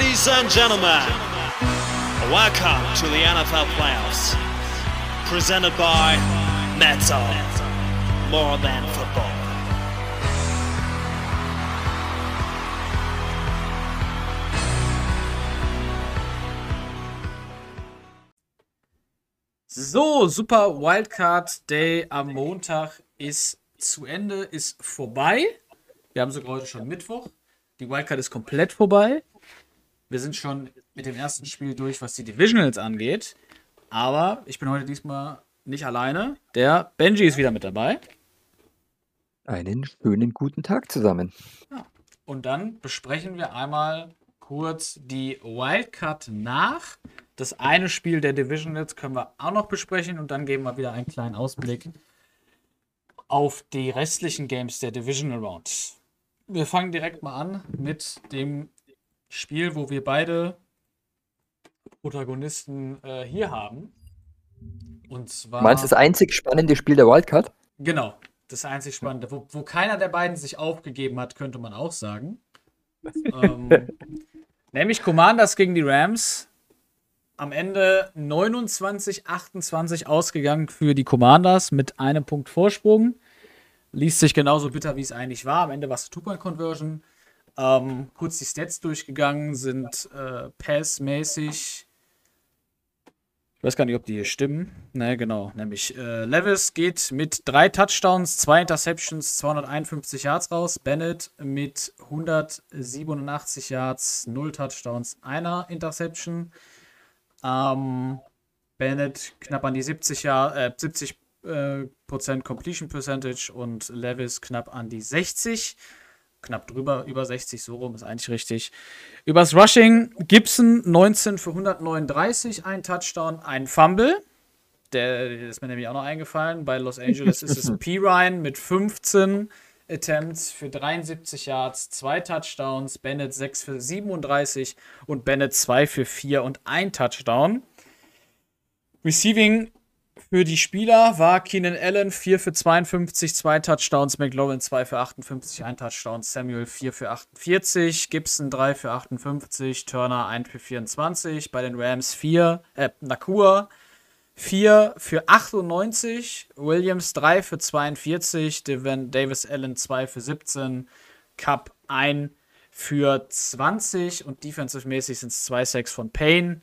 Ladies and gentlemen, welcome to the NFL playoffs. Presented by Metal. More than football. So, Super Wildcard Day am Montag ist zu Ende, ist vorbei. Wir haben sogar heute schon Mittwoch. Die Wildcard ist komplett vorbei. Wir sind schon mit dem ersten Spiel durch, was die Divisionals angeht. Aber ich bin heute diesmal nicht alleine. Der Benji ist wieder mit dabei. Einen schönen guten Tag zusammen. Ja. Und dann besprechen wir einmal kurz die Wildcard nach. Das eine Spiel der Divisionals können wir auch noch besprechen und dann geben wir wieder einen kleinen Ausblick auf die restlichen Games der Divisional Round. Wir fangen direkt mal an mit dem Spiel, wo wir beide Protagonisten äh, hier haben. Und zwar. Meinst du das einzig spannende Spiel der Wildcard? Genau, das einzig spannende. Wo, wo keiner der beiden sich aufgegeben hat, könnte man auch sagen. ähm, nämlich Commanders gegen die Rams am Ende 29, 28 ausgegangen für die Commanders mit einem Punkt Vorsprung. Liest sich genauso bitter, wie es eigentlich war. Am Ende war es Two-Point-Conversion. Ähm, kurz die Stats durchgegangen, sind äh, Pass-mäßig. Ich weiß gar nicht, ob die hier stimmen. Ne, genau. Nämlich äh, Levis geht mit drei Touchdowns, zwei Interceptions, 251 Yards raus. Bennett mit 187 Yards, null Touchdowns, einer Interception. Ähm, Bennett knapp an die 70, Jahr, äh, 70 äh, Prozent Completion Percentage und Levis knapp an die 60. Knapp drüber, über 60, so rum, ist eigentlich richtig. Übers Rushing, Gibson 19 für 139, ein Touchdown, ein Fumble. Der, der ist mir nämlich auch noch eingefallen. Bei Los Angeles ist es P. Ryan mit 15 Attempts für 73 Yards, zwei Touchdowns, Bennett 6 für 37 und Bennett 2 für 4 und ein Touchdown. Receiving für die Spieler war Keenan Allen 4 für 52, zwei Touchdowns, McLaurin 2 für 58, ein Touchdown, Samuel 4 für 48, Gibson 3 für 58, Turner 1 für 24, bei den Rams 4, äh, Nakua 4 für 98, Williams 3 für 42, Devin Davis Allen 2 für 17, Cup 1 für 20 und defensive-mäßig sind es 2 Sacks von Payne,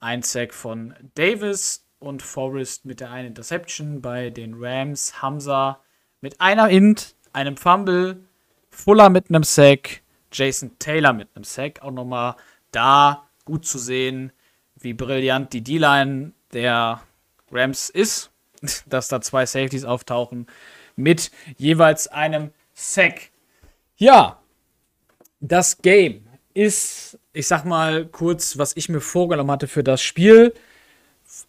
1 Sack von Davis und Forrest mit der einen Interception. Bei den Rams Hamza mit einer Int, einem Fumble, Fuller mit einem Sack, Jason Taylor mit einem Sack. Auch nochmal da gut zu sehen, wie brillant die D-Line der Rams ist, dass da zwei Safeties auftauchen mit jeweils einem Sack. Ja, das Game ist, ich sag mal kurz, was ich mir vorgenommen hatte für das Spiel.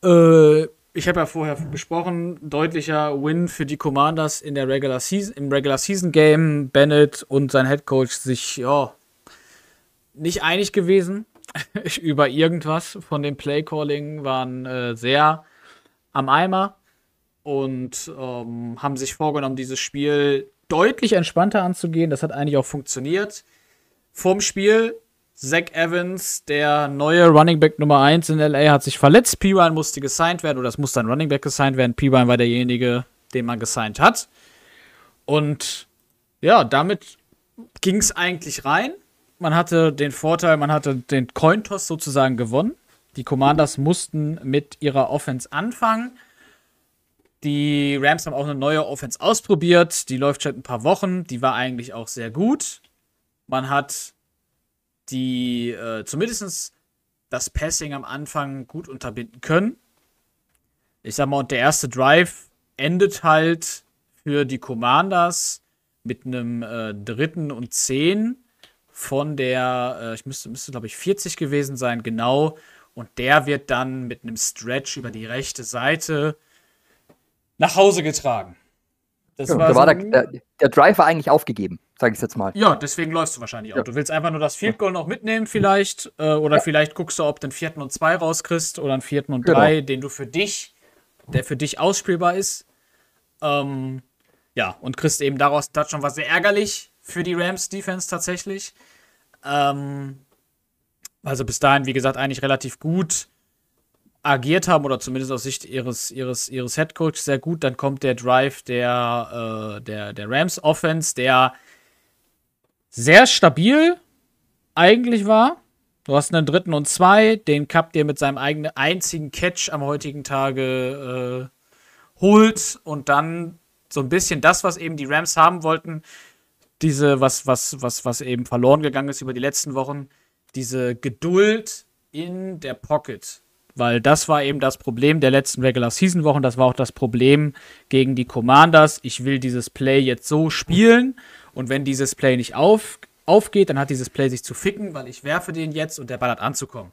Äh, ich habe ja vorher besprochen, deutlicher Win für die Commanders in der Regular Season, im Regular Season Game. Bennett und sein Head Coach sich ja nicht einig gewesen über irgendwas von dem Play Calling, waren äh, sehr am Eimer und ähm, haben sich vorgenommen, dieses Spiel deutlich entspannter anzugehen. Das hat eigentlich auch funktioniert. Vorm Spiel Zach Evans, der neue Running Back Nummer 1 in LA, hat sich verletzt. P-Ryan musste gesigned werden oder es musste ein Running Back gesigned werden. P-Ryan war derjenige, den man gesigned hat. Und ja, damit ging es eigentlich rein. Man hatte den Vorteil, man hatte den Cointoss sozusagen gewonnen. Die Commanders mussten mit ihrer Offense anfangen. Die Rams haben auch eine neue Offense ausprobiert. Die läuft schon ein paar Wochen. Die war eigentlich auch sehr gut. Man hat die äh, zumindest das Passing am Anfang gut unterbinden können. Ich sag mal, und der erste Drive endet halt für die Commanders mit einem äh, dritten und zehn von der, äh, ich müsste, müsste glaube ich 40 gewesen sein, genau. Und der wird dann mit einem Stretch über die rechte Seite nach Hause getragen. Das ja, war, so war der, der, der, Drive war eigentlich aufgegeben, sage ich jetzt mal. Ja, deswegen läufst du wahrscheinlich auch. Ja. Du willst einfach nur das Field Goal noch mitnehmen, vielleicht. Äh, oder ja. vielleicht guckst du, ob du einen vierten und zwei rauskriegst oder einen vierten und genau. drei, den du für dich, der für dich ausspielbar ist. Ähm, ja, und kriegst eben daraus Touchdown war sehr ärgerlich für die Rams Defense tatsächlich. Ähm, Also bis dahin, wie gesagt, eigentlich relativ gut agiert haben oder zumindest aus Sicht ihres, ihres, ihres Headcoaches sehr gut. Dann kommt der Drive der, äh, der, der Rams Offense, der sehr stabil eigentlich war. Du hast einen dritten und zwei, den Cup dir mit seinem eigenen einzigen Catch am heutigen Tage äh, holt und dann so ein bisschen das, was eben die Rams haben wollten, diese, was, was, was, was eben verloren gegangen ist über die letzten Wochen, diese Geduld in der Pocket. Weil das war eben das Problem der letzten Regular Season Wochen. Das war auch das Problem gegen die Commanders. Ich will dieses Play jetzt so spielen. Und wenn dieses Play nicht auf, aufgeht, dann hat dieses Play sich zu ficken, weil ich werfe den jetzt und der Ball hat anzukommen.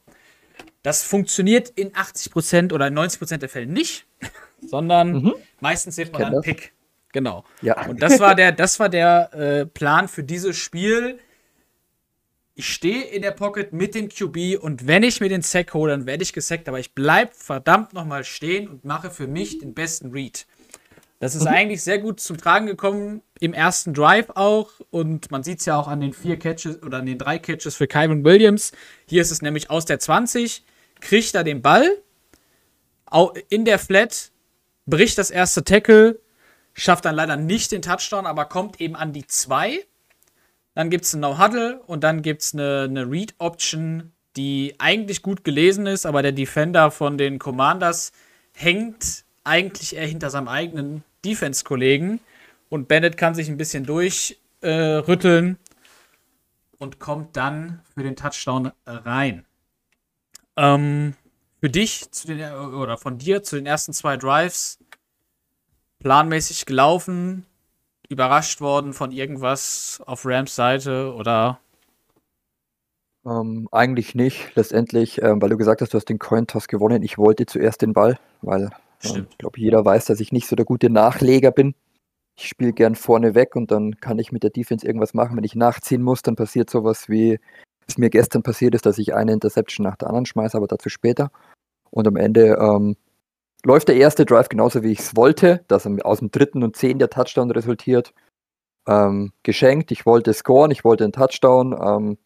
Das funktioniert in 80% oder in 90% der Fälle nicht, sondern mhm. meistens sieht man einen Pick. Genau. Ja. Und das war der, das war der äh, Plan für dieses Spiel ich stehe in der Pocket mit dem QB und wenn ich mir den Sack hole, dann werde ich gesackt, aber ich bleibe verdammt nochmal stehen und mache für mich den besten Read. Das ist mhm. eigentlich sehr gut zum Tragen gekommen im ersten Drive auch und man sieht es ja auch an den vier Catches oder an den drei Catches für Kyron Williams. Hier ist es nämlich aus der 20, kriegt er den Ball in der Flat, bricht das erste Tackle, schafft dann leider nicht den Touchdown, aber kommt eben an die 2 dann gibt es ein No-Huddle und dann gibt es eine, eine Read-Option, die eigentlich gut gelesen ist, aber der Defender von den Commanders hängt eigentlich eher hinter seinem eigenen Defense-Kollegen und Bennett kann sich ein bisschen durchrütteln äh, und kommt dann für den Touchdown rein. Ähm, für dich zu den, oder von dir zu den ersten zwei Drives planmäßig gelaufen, überrascht worden von irgendwas auf Rams Seite oder? Ähm, eigentlich nicht. Letztendlich, ähm, weil du gesagt hast, du hast den Coin-Toss gewonnen. Ich wollte zuerst den Ball, weil ähm, ich glaube, jeder weiß, dass ich nicht so der gute Nachleger bin. Ich spiele gern vorne weg und dann kann ich mit der Defense irgendwas machen. Wenn ich nachziehen muss, dann passiert sowas wie es mir gestern passiert ist, dass ich eine Interception nach der anderen schmeiße, aber dazu später. Und am Ende ähm, läuft der erste Drive genauso, wie ich es wollte, dass aus dem dritten und zehn der Touchdown resultiert. Ähm, geschenkt, ich wollte scoren, ich wollte einen Touchdown, ähm,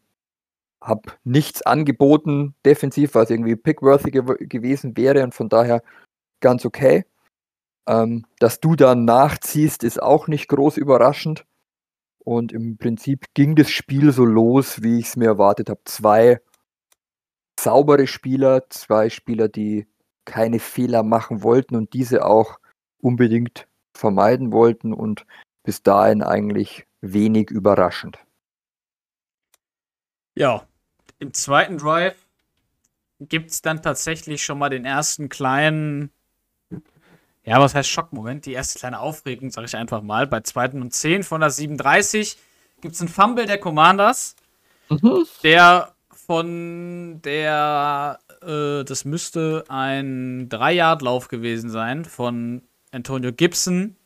habe nichts angeboten defensiv, was irgendwie pickworthy gew gewesen wäre und von daher ganz okay. Ähm, dass du dann nachziehst, ist auch nicht groß überraschend. Und im Prinzip ging das Spiel so los, wie ich es mir erwartet habe. Zwei saubere Spieler, zwei Spieler, die keine Fehler machen wollten und diese auch unbedingt vermeiden wollten und bis dahin eigentlich wenig überraschend. Ja, im zweiten Drive gibt es dann tatsächlich schon mal den ersten kleinen, ja, was heißt Schockmoment? Die erste kleine Aufregung, sage ich einfach mal. Bei zweiten und 10 von der 37 gibt es einen Fumble der Commanders, mhm. der von der äh, das müsste ein 3-Yard-Lauf gewesen sein von Antonio Gibson.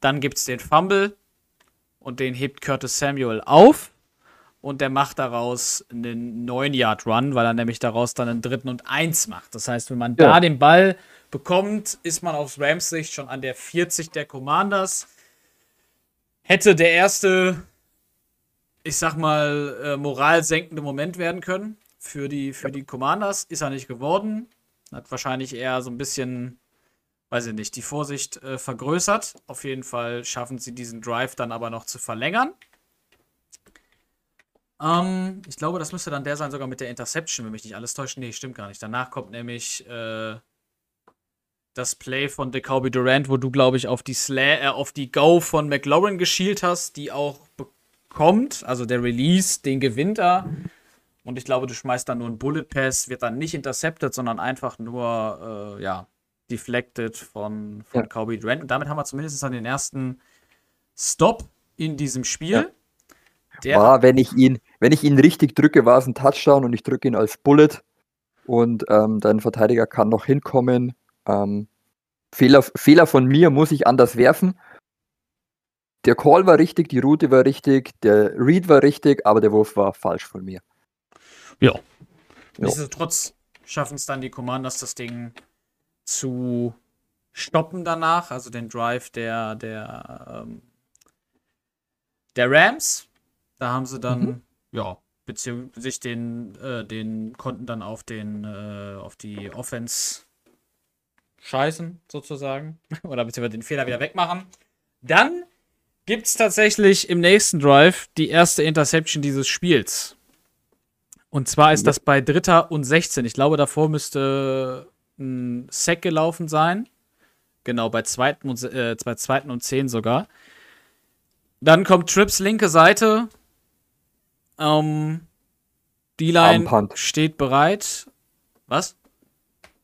Dann gibt es den Fumble und den hebt Curtis Samuel auf. Und der macht daraus einen 9-Yard-Run, weil er nämlich daraus dann einen dritten und eins macht. Das heißt, wenn man ja. da den Ball bekommt, ist man aus Rams Sicht schon an der 40 der Commanders. Hätte der erste, ich sag mal, äh, moralsenkende Moment werden können für die, für die Commanders. Ist er nicht geworden. Hat wahrscheinlich eher so ein bisschen, weiß ich nicht, die Vorsicht äh, vergrößert. Auf jeden Fall schaffen sie diesen Drive dann aber noch zu verlängern. Ähm, ich glaube, das müsste dann der sein, sogar mit der Interception, wenn mich nicht alles täuscht. Nee, stimmt gar nicht. Danach kommt nämlich äh, das Play von DeCoby Durant, wo du, glaube ich, auf die, Sla äh, auf die Go von McLaurin geschielt hast, die auch bekommt. Also der Release, den gewinnt er. Und ich glaube, du schmeißt dann nur einen Bullet Pass, wird dann nicht intercepted, sondern einfach nur, äh, ja, deflected von, von ja. Kobe Durant. Und damit haben wir zumindest dann den ersten Stop in diesem Spiel. Ja. war, wenn ich ihn, wenn ich ihn richtig drücke, war es ein Touchdown und ich drücke ihn als Bullet und ähm, dein Verteidiger kann noch hinkommen. Ähm, Fehler, Fehler von mir muss ich anders werfen. Der Call war richtig, die Route war richtig, der Read war richtig, aber der Wurf war falsch von mir. Ja. Nichtsdestotrotz schaffen es dann die Commanders, das Ding zu stoppen danach, also den Drive der, der, ähm, der Rams. Da haben sie dann, mhm. ja, beziehungsweise sich den, äh, den konnten dann auf den, äh, auf die Offense scheißen, sozusagen. Oder beziehungsweise den Fehler wieder wegmachen. Dann gibt es tatsächlich im nächsten Drive die erste Interception dieses Spiels. Und zwar ist das bei Dritter und 16. Ich glaube, davor müsste ein Sack gelaufen sein. Genau, bei zweiten und, äh, bei zweiten und 10 sogar. Dann kommt Trips linke Seite. Ähm, die Line steht bereit. Was?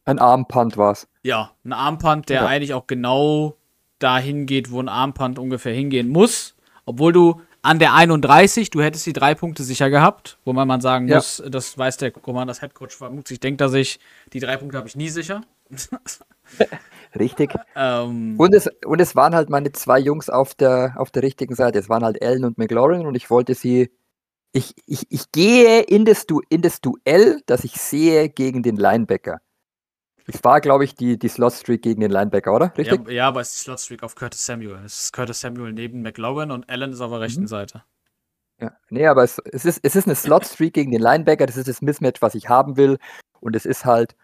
Ein Armpunt war's. Ja, ein Armpunt, der ja. eigentlich auch genau dahin geht, wo ein Armpunt ungefähr hingehen muss. Obwohl du an der 31, du hättest die drei Punkte sicher gehabt, wo man mal sagen ja. muss, das weiß der Commanders Headcoach vermutlich, denkt er sich, die drei Punkte habe ich nie sicher. Richtig. Ähm, und, es, und es waren halt meine zwei Jungs auf der, auf der richtigen Seite. Es waren halt Allen und McLaurin und ich wollte sie. Ich, ich, ich gehe in das, du in das Duell, das ich sehe gegen den Linebacker. Es war, glaube ich, die, die Slot-Streak gegen den Linebacker, oder? Richtig? Ja, ja aber es ist die Slot-Streak auf Curtis Samuel. Es ist Curtis Samuel neben McLaurin und Allen ist auf der rechten mhm. Seite. Ja, nee, aber es, es, ist, es ist eine Slot-Streak gegen den Linebacker. Das ist das Mismatch, was ich haben will. Und es ist halt,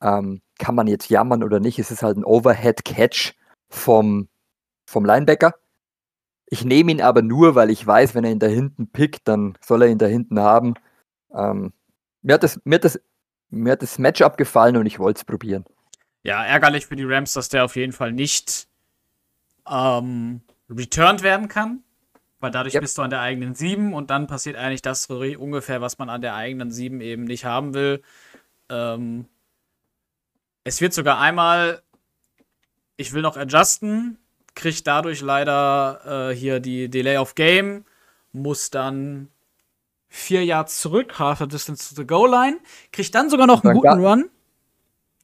ähm, kann man jetzt jammern oder nicht, es ist halt ein Overhead-Catch vom, vom Linebacker. Ich nehme ihn aber nur, weil ich weiß, wenn er ihn da hinten pickt, dann soll er ihn da hinten haben. Ähm, mir, hat das, mir, hat das, mir hat das Matchup gefallen und ich wollte es probieren. Ja, ärgerlich für die Rams, dass der auf jeden Fall nicht ähm, returned werden kann. Weil dadurch yep. bist du an der eigenen 7 und dann passiert eigentlich das ungefähr, was man an der eigenen 7 eben nicht haben will. Ähm, es wird sogar einmal, ich will noch adjusten, kriegt dadurch leider äh, hier die Delay of Game, muss dann vier Yards zurück, half distance to the goal line, kriegt dann sogar noch einen guten Run.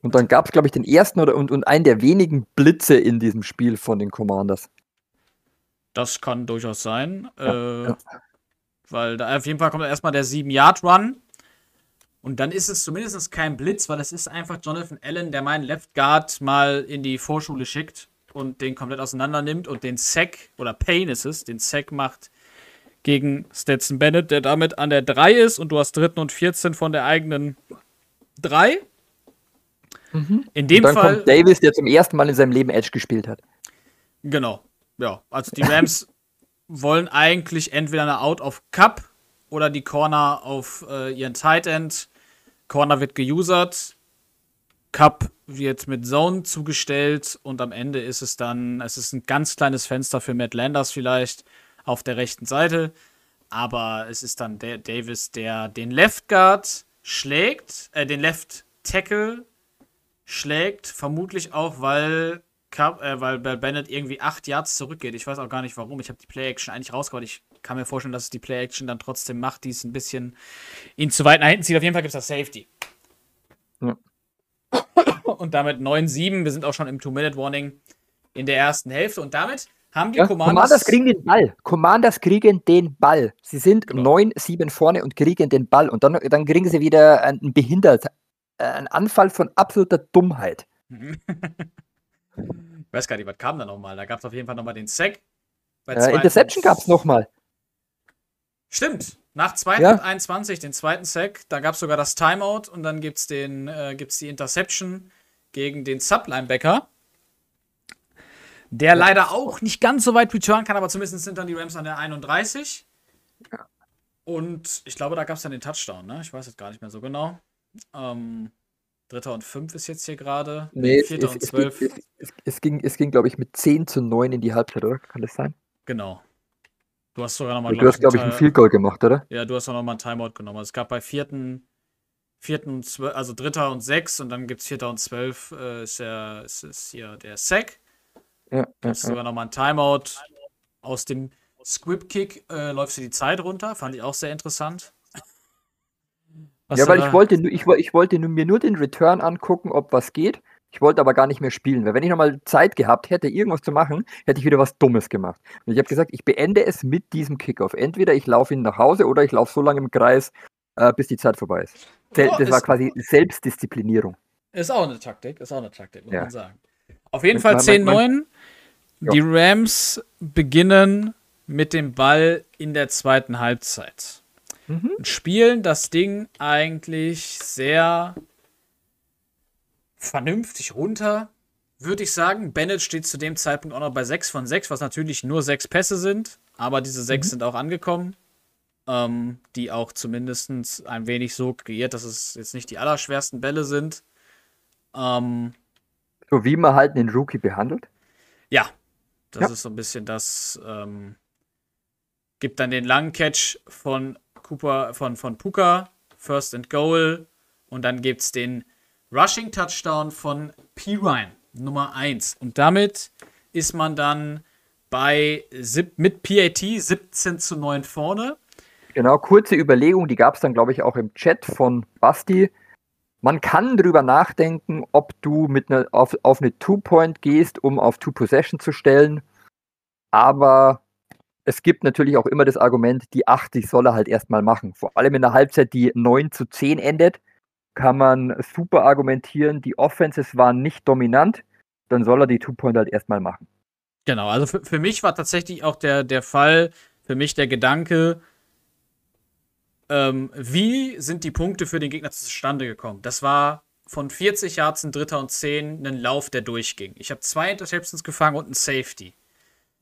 Und dann gab es, glaube ich, den ersten oder und, und einen der wenigen Blitze in diesem Spiel von den Commanders. Das kann durchaus sein. Ja, äh, ja. Weil da auf jeden Fall kommt erstmal der 7-Yard-Run. Und dann ist es zumindest kein Blitz, weil es ist einfach Jonathan Allen, der meinen Left Guard mal in die Vorschule schickt und den komplett auseinander nimmt und den Sack, oder Payne ist es, den Sack macht gegen Stetson Bennett, der damit an der 3 ist und du hast dritten und 14 von der eigenen 3. Mhm. In dem und dann Fall. Kommt Davis, der zum ersten Mal in seinem Leben Edge gespielt hat. Genau. Ja, also die Rams wollen eigentlich entweder eine Out of Cup oder die Corner auf äh, ihren Tight End Corner wird geusert, Cup wird mit Zone zugestellt und am Ende ist es dann, es ist ein ganz kleines Fenster für Matt Landers vielleicht auf der rechten Seite, aber es ist dann der Davis, der den Left Guard schlägt, äh, den Left Tackle schlägt, vermutlich auch, weil Cup, äh, weil Bennett irgendwie acht Yards zurückgeht. Ich weiß auch gar nicht warum. Ich habe die Play Action eigentlich rausgehauen. Ich kann mir vorstellen, dass es die Play-Action dann trotzdem macht, die es ein bisschen ihn zu weit nach hinten zieht. Auf jeden Fall gibt es das Safety. Ja. Und damit 9-7. Wir sind auch schon im Two-Minute-Warning in der ersten Hälfte. Und damit haben die ja, Commanders. Commanders kriegen den Ball. Commanders kriegen den Ball. Sie sind genau. 9-7 vorne und kriegen den Ball. Und dann, dann kriegen sie wieder einen behindert. Äh, einen Anfall von absoluter Dummheit. ich weiß gar nicht, was kam da nochmal? Da gab es auf jeden Fall nochmal den Sack. Äh, Interception gab es nochmal. Stimmt. Nach 221, ja. den zweiten Sack, da gab es sogar das Timeout und dann gibt es äh, die Interception gegen den Sublinebacker. Der leider auch nicht ganz so weit returnen kann, aber zumindest sind dann die Rams an der 31. Ja. Und ich glaube, da gab es dann den Touchdown, ne? Ich weiß jetzt gar nicht mehr so genau. Ähm, Dritter und fünf ist jetzt hier gerade. Nee, Vierter es, und zwölf. Es, es, es, ging, es ging glaube ich, mit 10 zu 9 in die Halbzeit, oder? Kann das sein? Genau. Du hast sogar nochmal. Du hast, glaube ich, ein Field Goal gemacht, oder? Ja, du hast auch nochmal ein Timeout genommen. Also es gab bei vierten, vierten, zwölf, also dritter und sechs und dann gibt es vierter und zwölf, äh, ist, der, ist, ist hier der Sack. Ja, ja, sogar nochmal ein Timeout. Aus dem Squib-Kick äh, läufst du die Zeit runter. Fand ich auch sehr interessant. Was ja, weil ich wollte, ich, ich wollte mir nur den Return angucken, ob was geht. Ich wollte aber gar nicht mehr spielen, weil wenn ich nochmal Zeit gehabt hätte, irgendwas zu machen, hätte ich wieder was Dummes gemacht. Und ich habe gesagt, ich beende es mit diesem Kickoff. Entweder ich laufe ihn nach Hause oder ich laufe so lange im Kreis, äh, bis die Zeit vorbei ist. Oh, das war quasi Selbstdisziplinierung. Ist auch eine Taktik, ist auch eine Taktik, muss ja. man sagen. Auf jeden Fall 10-9. Die Rams beginnen mit dem Ball in der zweiten Halbzeit. mhm. spielen das Ding eigentlich sehr vernünftig runter, würde ich sagen. Bennett steht zu dem Zeitpunkt auch noch bei 6 von 6, was natürlich nur 6 Pässe sind, aber diese 6 mhm. sind auch angekommen. Ähm, die auch zumindest ein wenig so kreiert, dass es jetzt nicht die allerschwersten Bälle sind. Ähm, so wie man halt einen Rookie behandelt? Ja, das ja. ist so ein bisschen das. Ähm, gibt dann den langen Catch von Cooper, von, von Puka, First and Goal. Und dann gibt es den Rushing Touchdown von P. Ryan, Nummer 1. Und damit ist man dann bei mit PAT 17 zu 9 vorne. Genau, kurze Überlegung, die gab es dann, glaube ich, auch im Chat von Basti. Man kann darüber nachdenken, ob du mit ne, auf, auf eine Two-Point gehst, um auf Two-Possession zu stellen. Aber es gibt natürlich auch immer das Argument, die 80 soll er halt erstmal machen. Vor allem in der Halbzeit, die 9 zu 10 endet, kann man super argumentieren, die Offenses waren nicht dominant, dann soll er die Two-Point halt erstmal machen. Genau, also für, für mich war tatsächlich auch der, der Fall, für mich der Gedanke, ähm, wie sind die Punkte für den Gegner zustande gekommen? Das war von 40 Yards ein Dritter und 10 ein Lauf, der durchging. Ich habe zwei Interceptions gefangen und ein Safety.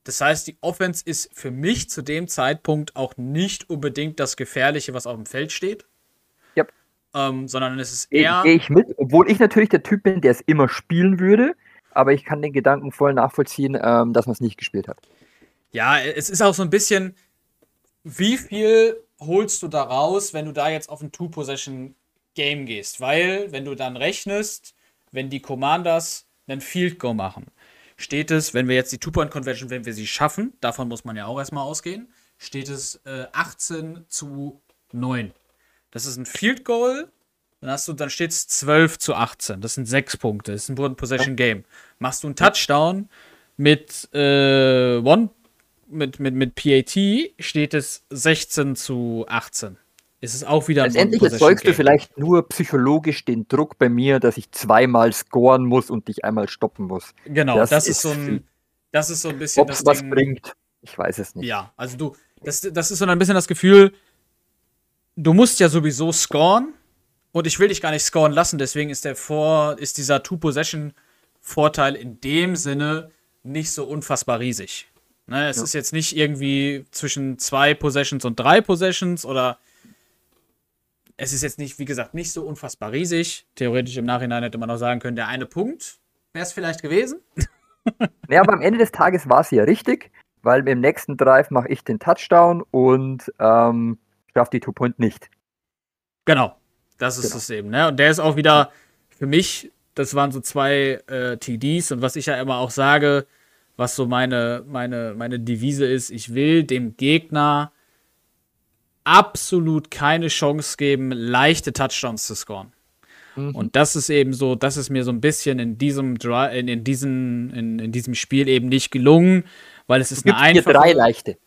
Das heißt, die Offense ist für mich zu dem Zeitpunkt auch nicht unbedingt das Gefährliche, was auf dem Feld steht. Yep. Ähm, sondern es ist eher. Gehe ich mit, obwohl ich natürlich der Typ bin, der es immer spielen würde, aber ich kann den Gedanken voll nachvollziehen, ähm, dass man es nicht gespielt hat. Ja, es ist auch so ein bisschen, wie viel holst du da raus, wenn du da jetzt auf ein Two-Possession-Game gehst? Weil, wenn du dann rechnest, wenn die Commanders einen Field Goal machen, steht es, wenn wir jetzt die Two-Point-Conversion, wenn wir sie schaffen, davon muss man ja auch erstmal ausgehen, steht es äh, 18 zu 9. Das ist ein Field Goal, dann hast du, dann steht es 12 zu 18. Das sind sechs Punkte. Das ist ein One-Possession-Game. Machst du einen Touchdown mit äh, One mit, mit, mit PAT steht es 16 zu 18. Es ist auch wieder ein Letztendlich erzeugst du vielleicht nur psychologisch den Druck bei mir, dass ich zweimal scoren muss und dich einmal stoppen muss. Genau, das, das ist, so ein, das ist so ein bisschen. Ob es was bringt, ich weiß es nicht. Ja, also du, das, das ist so ein bisschen das Gefühl, du musst ja sowieso scoren und ich will dich gar nicht scoren lassen, deswegen ist der Vor, ist dieser Two-Possession-Vorteil in dem Sinne nicht so unfassbar riesig. Ne, es ja. ist jetzt nicht irgendwie zwischen zwei Possessions und drei Possessions oder es ist jetzt nicht, wie gesagt, nicht so unfassbar riesig. Theoretisch im Nachhinein hätte man auch sagen können, der eine Punkt wäre es vielleicht gewesen. Ja, aber am Ende des Tages war es ja richtig, weil im nächsten Drive mache ich den Touchdown und ähm, schaffe die Two-Point nicht. Genau, das ist genau. es eben. Ne? Und der ist auch wieder für mich, das waren so zwei äh, TDs und was ich ja immer auch sage, was so meine, meine, meine Devise ist. Ich will dem Gegner absolut keine Chance geben, leichte Touchdowns zu scoren. Mhm. Und das ist eben so, das ist mir so ein bisschen in diesem in, in, diesen, in, in diesem Spiel eben nicht gelungen, weil es ist eine einfache. drei leichte.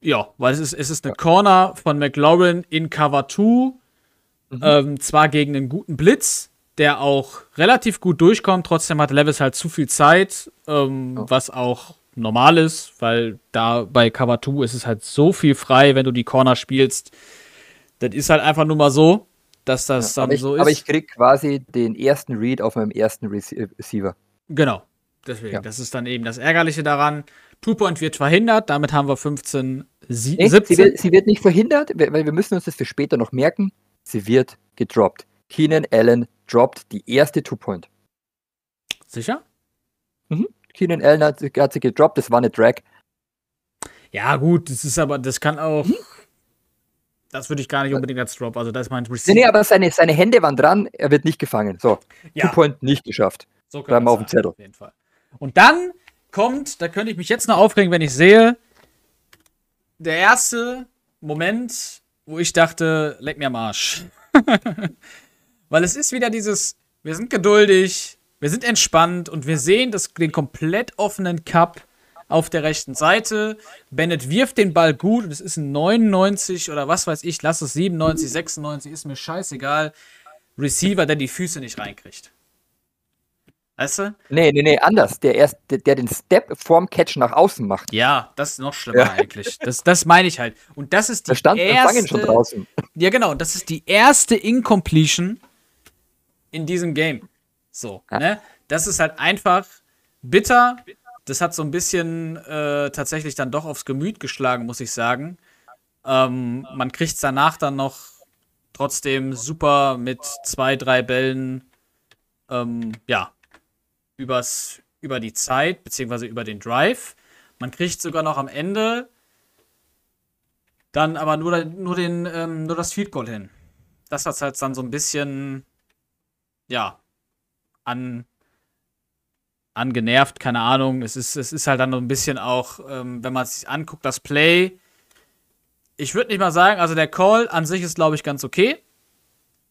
Ja, weil es ist, es ist eine ja. Corner von McLaurin in Cover 2. Mhm. Ähm, zwar gegen einen guten Blitz, der auch relativ gut durchkommt. Trotzdem hat Levis halt zu viel Zeit, ähm, oh. was auch normal ist, weil da bei Cover 2 ist es halt so viel frei, wenn du die Corner spielst. Das ist halt einfach nur mal so, dass das ja, dann ich, so ist. Aber ich krieg quasi den ersten Read auf meinem ersten Receiver. Genau. Deswegen, ja. das ist dann eben das Ärgerliche daran. Two-Point wird verhindert, damit haben wir 15, sie, nee, 17. Sie wird, sie wird nicht verhindert, weil wir müssen uns das für später noch merken. Sie wird gedroppt. Keenan Allen droppt die erste Two-Point. Sicher? Mhm. Keenan Allen hat, hat, sie gedroppt, das war eine Drag. Ja, gut, das ist aber, das kann auch. Mhm. Das würde ich gar nicht unbedingt als Drop. Also, das ist mein Receiver. Nee, nee, aber seine, seine Hände waren dran, er wird nicht gefangen. So, ja. Two-Point nicht geschafft. So können wir auf dem Zettel. Auf jeden Fall. Und dann kommt, da könnte ich mich jetzt noch aufregen, wenn ich sehe, der erste Moment, wo ich dachte, leck mir am Arsch. Weil es ist wieder dieses, wir sind geduldig, wir sind entspannt und wir sehen das, den komplett offenen Cup auf der rechten Seite. Bennett wirft den Ball gut und es ist ein 99 oder was weiß ich, lass es 97, 96, ist mir scheißegal. Receiver, der die Füße nicht reinkriegt. Weißt du? Nee, nee, nee, anders. Der, erst, der, der den Step vorm Catch nach außen macht. Ja, das ist noch schlimmer ja. eigentlich. Das, das meine ich halt. Und das ist die da stand erste. schon draußen. Ja, genau. Das ist die erste Incompletion in diesem Game. So, ja. ne? Das ist halt einfach bitter. Das hat so ein bisschen äh, tatsächlich dann doch aufs Gemüt geschlagen, muss ich sagen. Ähm, man kriegt es danach dann noch trotzdem super mit zwei, drei Bällen, ähm, ja, übers, über die Zeit, beziehungsweise über den Drive. Man kriegt sogar noch am Ende dann aber nur, nur, den, ähm, nur das Field Goal hin. Das hat halt dann so ein bisschen, ja, an, angenervt, keine Ahnung. Es ist, es ist halt dann so ein bisschen auch, ähm, wenn man es sich anguckt, das Play. Ich würde nicht mal sagen, also der Call an sich ist, glaube ich, ganz okay.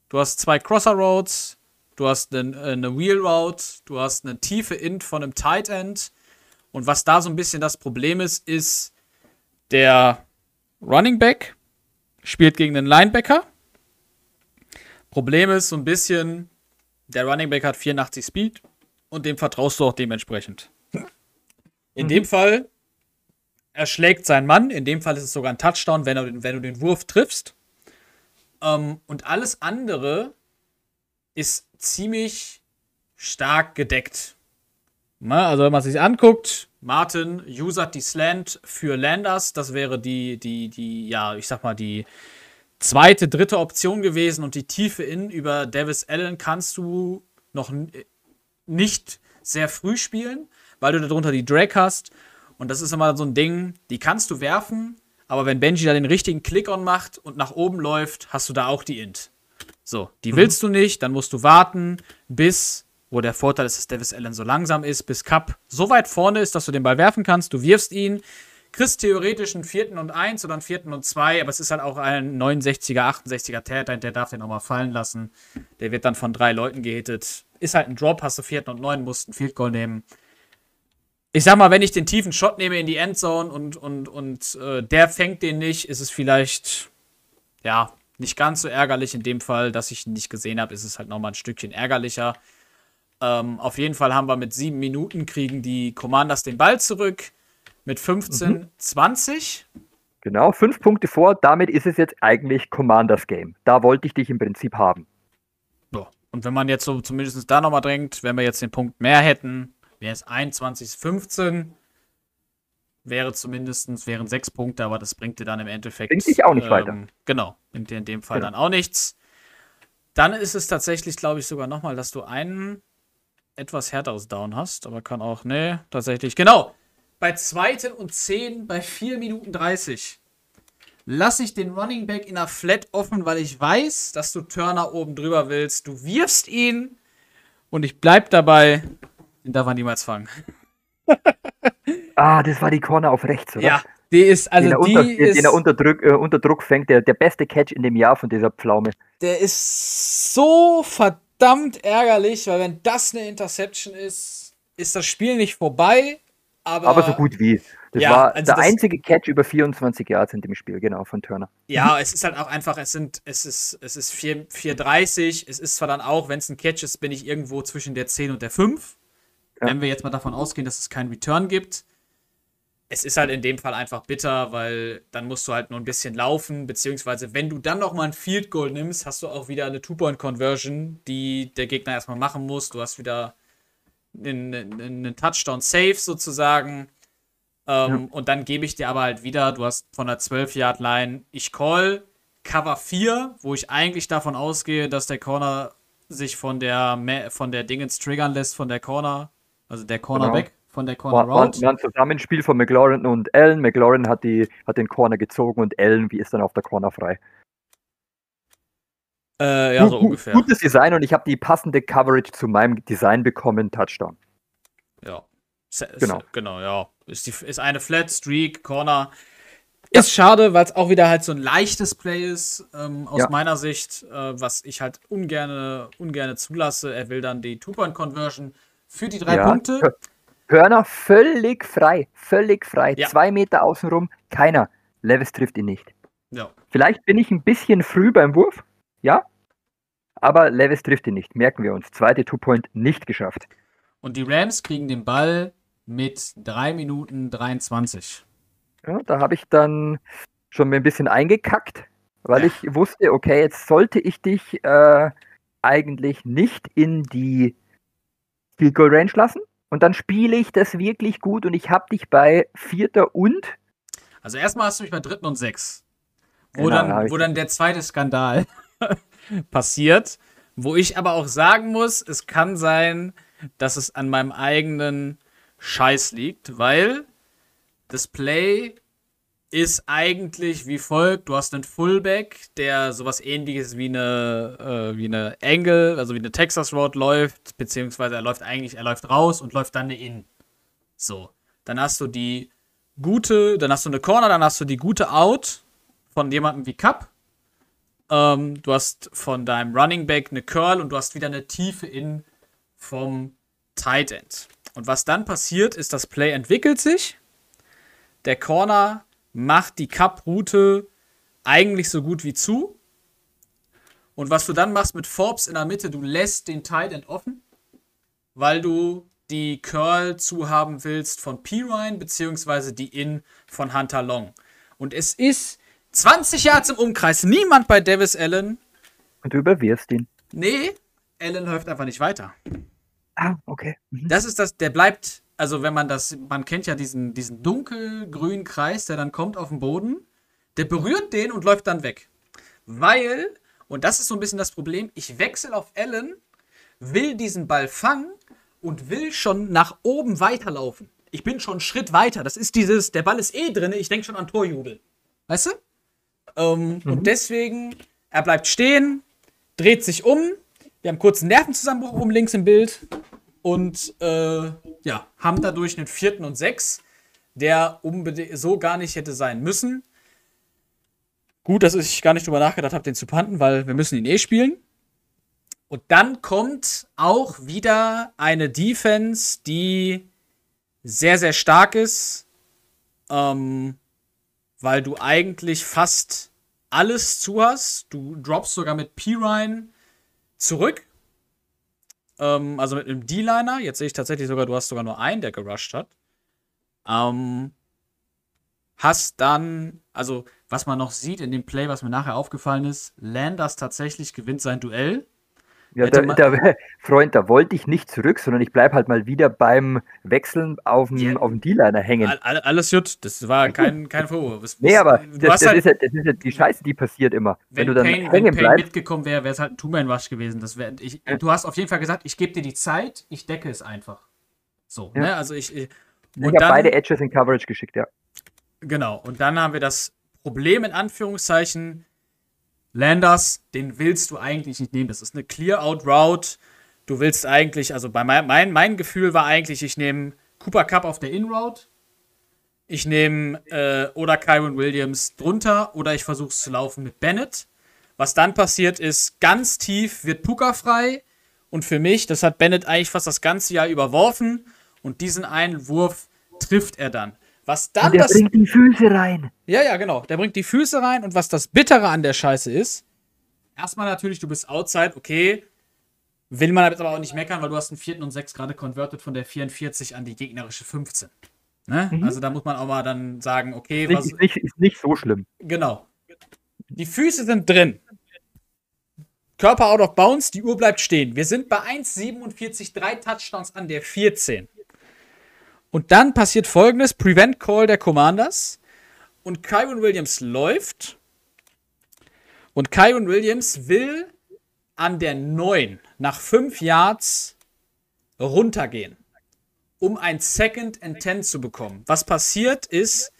Du hast zwei Crosser Roads, du hast eine, äh, eine Wheel Route, du hast eine tiefe Int von einem Tight End. Und was da so ein bisschen das Problem ist, ist, der Running Back spielt gegen den Linebacker. Problem ist so ein bisschen, der Running Back hat 84 Speed und dem vertraust du auch dementsprechend. In mhm. dem Fall erschlägt sein Mann, in dem Fall ist es sogar ein Touchdown, wenn, er, wenn du den Wurf triffst. Ähm, und alles andere ist ziemlich stark gedeckt. Na, also wenn man sich anguckt, Martin usert die Slant für Landers, das wäre die, die, die, ja, ich sag mal, die zweite, dritte Option gewesen und die Tiefe in über Davis Allen kannst du noch nicht sehr früh spielen, weil du darunter die Drag hast. Und das ist immer so ein Ding, die kannst du werfen, aber wenn Benji da den richtigen Click-On macht und nach oben läuft, hast du da auch die Int. So, die mhm. willst du nicht, dann musst du warten, bis, wo der Vorteil ist, dass Davis Allen so langsam ist, bis Cup so weit vorne ist, dass du den Ball werfen kannst. Du wirfst ihn, kriegst theoretisch einen vierten und eins oder einen vierten und zwei, aber es ist halt auch ein 69er, 68er Täter, der darf den auch mal fallen lassen. Der wird dann von drei Leuten gehittet. Ist halt ein Drop, hast du vierten und neun, musst einen Field Goal nehmen. Ich sag mal, wenn ich den tiefen Shot nehme in die Endzone und, und, und äh, der fängt den nicht, ist es vielleicht, ja, nicht ganz so ärgerlich in dem Fall, dass ich ihn nicht gesehen habe, ist es halt nochmal ein Stückchen ärgerlicher. Ähm, auf jeden Fall haben wir mit sieben Minuten kriegen die Commanders den Ball zurück. Mit 15, mhm. 20. Genau, fünf Punkte vor. Damit ist es jetzt eigentlich Commanders Game. Da wollte ich dich im Prinzip haben. So. Und wenn man jetzt so zumindest da nochmal drängt, wenn wir jetzt den Punkt mehr hätten, wäre es 21, 15 wäre zumindest, wären sechs Punkte, aber das bringt dir dann im Endeffekt. Bringt dich auch nicht ähm, weiter. Genau, in, in dem Fall genau. dann auch nichts. Dann ist es tatsächlich, glaube ich, sogar nochmal, dass du einen etwas härteres Down hast, aber kann auch, nee, tatsächlich, genau. Bei zweiten und zehn, bei 4 Minuten 30, lasse ich den Running Back in der Flat offen, weil ich weiß, dass du Turner oben drüber willst. Du wirfst ihn und ich bleib dabei, den darf man niemals fangen. Ah, das war die Corner auf rechts, oder? Ja, die ist, also die unter, ist... Den er unter Druck, äh, unter Druck fängt, der, der beste Catch in dem Jahr von dieser Pflaume. Der ist so verdammt ärgerlich, weil wenn das eine Interception ist, ist das Spiel nicht vorbei, aber... Aber so gut wie. Das ja, war also der das, einzige Catch über 24 Yards in dem Spiel, genau, von Turner. Ja, es ist halt auch einfach, es sind, es ist, es ist 4,30, es ist zwar dann auch, wenn es ein Catch ist, bin ich irgendwo zwischen der 10 und der 5. Ja. Wenn wir jetzt mal davon ausgehen, dass es keinen Return gibt es ist halt in dem Fall einfach bitter, weil dann musst du halt nur ein bisschen laufen, beziehungsweise wenn du dann noch mal ein Field Goal nimmst, hast du auch wieder eine Two-Point-Conversion, die der Gegner erstmal machen muss. Du hast wieder einen, einen Touchdown Safe sozusagen. Ähm, ja. Und dann gebe ich dir aber halt wieder, du hast von der 12-Yard-Line, ich call Cover 4, wo ich eigentlich davon ausgehe, dass der Corner sich von der, von der Dingens triggern lässt, von der Corner, also der Cornerback. Genau von der Corner war, Route. War ein Zusammenspiel von McLaurin und Allen. McLaurin hat, die, hat den Corner gezogen und Allen wie ist dann auf der Corner frei. Äh, ja, so ungefähr. Gutes Design und ich habe die passende Coverage zu meinem Design bekommen. Touchdown. Ja. Genau. Genau, ja. Ist, die, ist eine Flat Streak, Corner. Ist ja. schade, weil es auch wieder halt so ein leichtes Play ist, ähm, aus ja. meiner Sicht, äh, was ich halt ungerne, ungerne zulasse. Er will dann die Two-Point-Conversion für die drei ja. Punkte. Hörner völlig frei, völlig frei. Zwei Meter außenrum, keiner. Levis trifft ihn nicht. Ja. Vielleicht bin ich ein bisschen früh beim Wurf, ja, aber Levis trifft ihn nicht. Merken wir uns. Zweite Two-Point nicht geschafft. Und die Rams kriegen den Ball mit 3 Minuten 23. Ja, da habe ich dann schon mir ein bisschen eingekackt, weil Ja. ich wusste, okay, jetzt sollte ich dich äh, eigentlich nicht in die Field Goal Range lassen. Und dann spiele ich das wirklich gut und ich habe dich bei Vierter und Also erstmal hast du mich bei dritten und sechs. Wo, Genau, dann, wo dann der zweite Skandal passiert, wo ich aber auch sagen muss, es kann sein, dass es an meinem eigenen Scheiß liegt, weil das Play ist eigentlich wie folgt: Du hast einen Fullback, der sowas ähnliches wie eine, äh, wie eine Angle, also wie eine Texas Road läuft, beziehungsweise er läuft eigentlich, er läuft raus und läuft dann eine In. So. Dann hast du die gute, dann hast du eine Corner, dann hast du die gute Out von jemandem wie Cup. Ähm, du hast von deinem Running Back eine Curl und du hast wieder eine tiefe In vom Tight End. Und was dann passiert, ist, das Play entwickelt sich. Der Corner macht die Cup-Route eigentlich so gut wie zu. Und was du dann machst mit Forbes in der Mitte, du lässt den Tight End offen, weil du die Curl zu haben willst von Pirine, beziehungsweise die In von Hunter Long. Und es ist 20 Yards im Umkreis, niemand bei Davis Allen. und du überwirfst ihn. Nee, Allen läuft einfach nicht weiter. Ah, okay. Mhm. Das ist das, der bleibt, also wenn man das, man kennt ja diesen, diesen dunkelgrünen Kreis, der dann kommt auf den Boden, der berührt den und läuft dann weg. Weil, und das ist so ein bisschen das Problem, ich wechsle auf Allen, will diesen Ball fangen und will schon nach oben weiterlaufen. Ich bin schon einen Schritt weiter. Das ist dieses, der Ball ist eh drin, ich denke schon an Torjubel. Weißt du? Ähm, Und deswegen, er bleibt stehen, dreht sich um. Wir haben kurz einen Nervenzusammenbruch oben links im Bild und äh, ja, haben dadurch einen vierten und sechs, der so gar nicht hätte sein müssen. Gut, dass ich gar nicht drüber nachgedacht habe, den zu panten, weil wir müssen ihn eh spielen. Und dann kommt auch wieder eine Defense, die sehr, sehr stark ist, ähm, weil du eigentlich fast alles zu hast. Du droppst sogar mit Pirine zurück. Ähm, also mit einem D-Liner. Jetzt sehe ich tatsächlich sogar, du hast sogar nur einen, der gerusht hat. Ähm, hast dann, also was man noch sieht in dem Play, was mir nachher aufgefallen ist, Landers tatsächlich gewinnt sein Duell. Ja, Hätte da, da, Freund, da wollte ich nicht zurück, sondern ich bleibe halt mal wieder beim Wechseln auf dem, Ja. auf dem D-Liner hängen. All, all, alles gut, das war kein, kein Vorwurf. Es Nee, aber das, das, halt, ist ja, das ist ja die Scheiße, die passiert immer. wenn Wenn, du dann Payne, wenn hängen Payne bleibst, mitgekommen wäre, wäre es halt ein Two-Man-Rush gewesen. Das wär, ich, Du hast auf jeden Fall gesagt, ich gebe dir die Zeit, ich decke es einfach. So, Ja. ne? Also ich. ich ich habe beide Edges in Coverage geschickt, ja. Genau, und dann haben wir das Problem in Anführungszeichen. Landers, den willst du eigentlich nicht nehmen. Das ist eine Clear-Out-Route. Du willst eigentlich, also bei mein, mein, mein Gefühl war eigentlich, ich nehme Cooper Cup auf der In-Route. Ich nehme äh, oder Kyron Williams drunter oder ich versuche es zu laufen mit Bennett. Was dann passiert ist, ganz tief wird Puka frei. Und für mich, das hat Bennett eigentlich fast das ganze Jahr überworfen. Und diesen einen Wurf trifft er dann. Was dann Und der das bringt die Füße rein. ja, ja, genau. Der bringt die Füße rein und was das Bittere an der Scheiße ist, erstmal natürlich, du bist outside, okay. Will man jetzt aber auch nicht meckern, weil du hast einen vierten und sechs gerade converted von der 44 an die gegnerische 15. Ne? Also da muss man auch mal dann sagen, okay, Nicht, was, ist, nicht, ist nicht so schlimm. genau. Die Füße sind drin. Körper out of bounds, die Uhr bleibt stehen. Wir sind bei 1,47, drei Touchdowns an der 14. Und dann passiert folgendes: Prevent Call der Commanders. Und Kyron Williams läuft. Und Kyron Williams will an der 9 nach 5 Yards runtergehen, um ein Second and 10 zu bekommen. Was passiert ist,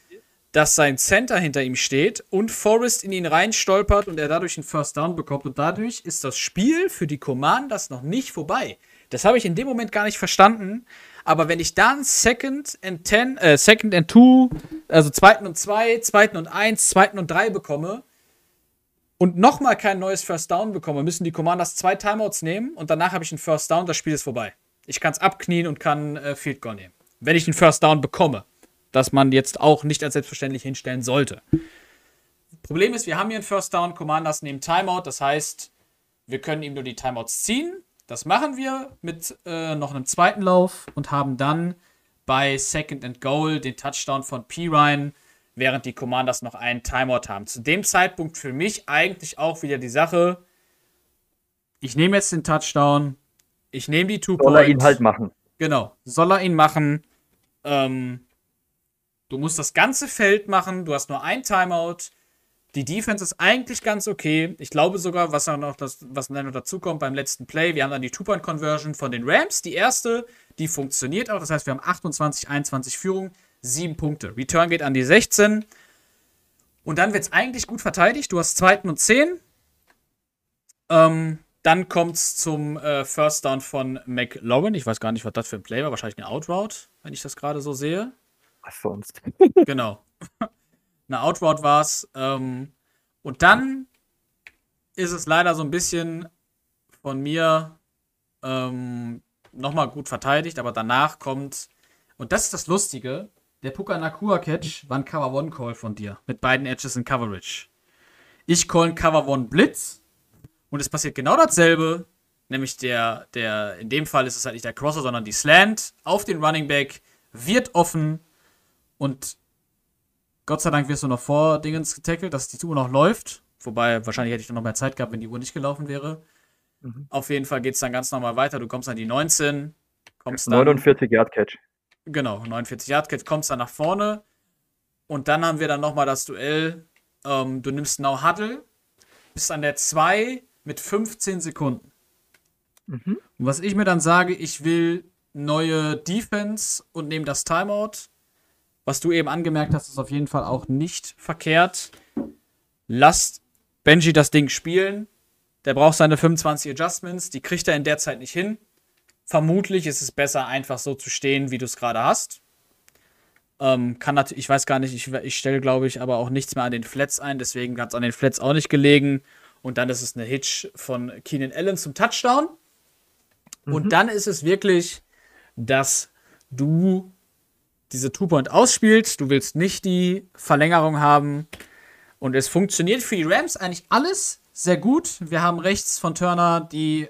dass sein Center hinter ihm steht und Forrest in ihn reinstolpert und er dadurch einen First Down bekommt. Und dadurch ist das Spiel für die Commanders noch nicht vorbei. Das habe ich in dem Moment gar nicht verstanden. Aber wenn ich dann Second and Ten, äh, Second and Two, also zweiten und zwei, zweiten und eins, zweiten und drei bekomme und nochmal kein neues First Down bekomme, müssen die Commanders zwei Timeouts nehmen und danach habe ich einen First Down, das Spiel ist vorbei. Ich kann es abknien und kann äh, Field Goal nehmen. Wenn ich einen First Down bekomme. Das man jetzt auch nicht als selbstverständlich hinstellen sollte. Problem ist, wir haben hier einen First Down, Commanders nehmen Timeout, das heißt, wir können ihm nur die Timeouts ziehen Das machen wir mit äh, noch einem zweiten Lauf und haben dann bei Second and Goal den Touchdown von P. Ryan, während die Commanders noch einen Timeout haben. Zu dem Zeitpunkt für mich eigentlich auch wieder die Sache, ich nehme jetzt den Touchdown, ich nehme die Two Soll er ihn halt machen. Genau, soll er ihn machen. Ähm, du musst das ganze Feld machen, du hast nur ein Timeout. Die Defense ist eigentlich ganz okay. Ich glaube sogar, was noch, das, was dann noch dazu kommt beim letzten Play, wir haben dann die Two-Point-Conversion von den Rams. Die erste, die funktioniert auch. Das heißt, wir haben 28, 21 Führung, 7 Punkte. Return geht an die 16. Und dann wird es eigentlich gut verteidigt. Du hast zweiten und 10. Ähm, dann kommt es zum äh, First Down von McLaurin. Ich weiß gar nicht, was das für ein Play war. Wahrscheinlich eine Outroute, wenn ich das gerade so sehe. Was sonst? genau. eine Outroute war es. Ähm, und dann ist es leider so ein bisschen von mir ähm, nochmal gut verteidigt, aber danach kommt, und das ist das Lustige, der Puka Nakua Catch war ein Cover One Call von dir mit beiden Edges in Coverage. Ich call ein Cover One Blitz und es passiert genau dasselbe, nämlich der, der, in dem Fall ist es halt nicht der Crosser, sondern die Slant auf den Running Back wird offen und Gott sei Dank wirst du noch vor Dingens getackelt, dass die Uhr noch läuft. Wobei, wahrscheinlich hätte ich dann noch mehr Zeit gehabt, wenn die Uhr nicht gelaufen wäre. Mhm. Auf jeden Fall geht es dann ganz normal weiter. Du kommst an die 19, kommst dann. 49 Yard Catch. Genau, 49 Yard Catch, kommst dann nach vorne. Und dann haben wir dann nochmal das Duell. Ähm, du nimmst Now Huddle, bist an der 2 mit 15 Sekunden. Mhm. Und was ich mir dann sage, ich will neue Defense und nehme das Timeout was du eben angemerkt hast, ist auf jeden Fall auch nicht verkehrt. Lasst Benji das Ding spielen. Der braucht seine 25 Adjustments. Die kriegt er in der Zeit nicht hin. Vermutlich ist es besser, einfach so zu stehen, wie du es gerade hast. Ähm, kann natürlich, ich weiß gar nicht, ich, ich stelle, glaube ich, aber auch nichts mehr an den Flats ein, deswegen hat es an den Flats auch nicht gelegen. Und dann ist es eine Hitch von Keenan Allen zum Touchdown. Mhm. Und dann ist es wirklich, dass du diese Two-Point ausspielt. Du willst nicht die Verlängerung haben. Und es funktioniert für die Rams eigentlich alles sehr gut. Wir haben rechts von Turner die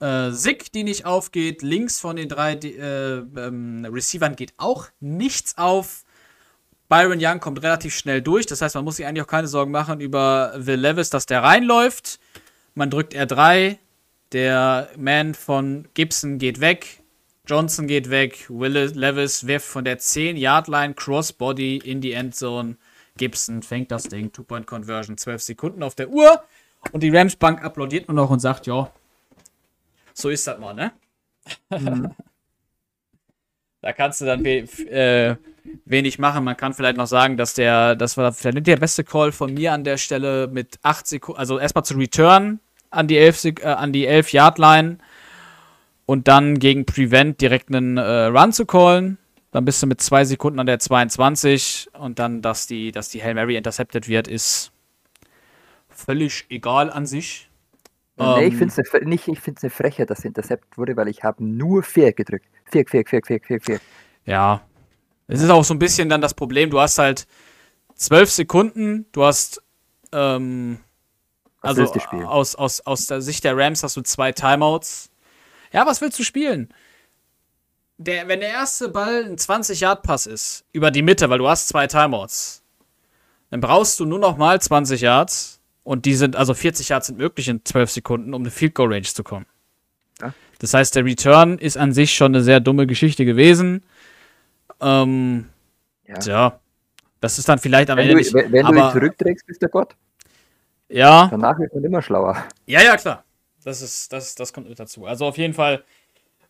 äh, Sick, die nicht aufgeht. Links von den drei die, äh, ähm, Receivern geht auch nichts auf. Byron Young kommt relativ schnell durch. Das heißt, man muss sich eigentlich auch keine Sorgen machen über Will Levis, dass der reinläuft. Man drückt R3. Der Man von Gibson geht weg. Johnson geht weg. Willis Levis wirft von der 10-Yard-Line Crossbody in die Endzone. Gibson fängt das Ding. Two-Point-Conversion. 12 Sekunden auf der Uhr. Und die Rams-Bank applaudiert nur noch und sagt: Ja, so ist das mal, ne? Mhm. da kannst du dann we äh, wenig machen. Man kann vielleicht noch sagen, dass der, das war vielleicht der beste Call von mir an der Stelle mit 8 Sekunden, also erstmal zu Return an die 11, äh, an die 11 Yard Line und dann gegen Prevent direkt einen äh, Run zu callen. Dann bist du mit zwei Sekunden an der 22 und dann, dass die, dass die Hail Mary intercepted wird, ist völlig egal an sich. Nee, ähm, ich finde es eine, eine Frechheit, dass sie intercepted wurde, weil ich habe nur 4 gedrückt. 4, 4, 4, 4, 4, 4. Ja. Es ist auch so ein bisschen dann das Problem, du hast halt 12 Sekunden, du hast ähm, also aus, aus, aus der Sicht der Rams hast du zwei Timeouts ja, was willst du spielen? Der, wenn der erste Ball ein 20-Yard-Pass ist, über die Mitte, weil du hast zwei Timeouts, dann brauchst du nur noch mal 20 Yards und die sind, also 40 Yards sind möglich in 12 Sekunden, um eine Field Goal Range zu kommen. Ja. Das heißt, der Return ist an sich schon eine sehr dumme Geschichte gewesen. Ähm, ja. Tja, das ist dann vielleicht am wenn Ende du, nicht. Wenn aber, du ihn zurückträgst, bist der Gott. Ja. Danach wird man immer schlauer. Ja, ja, klar. Das ist, das, das kommt mit dazu. Also auf jeden Fall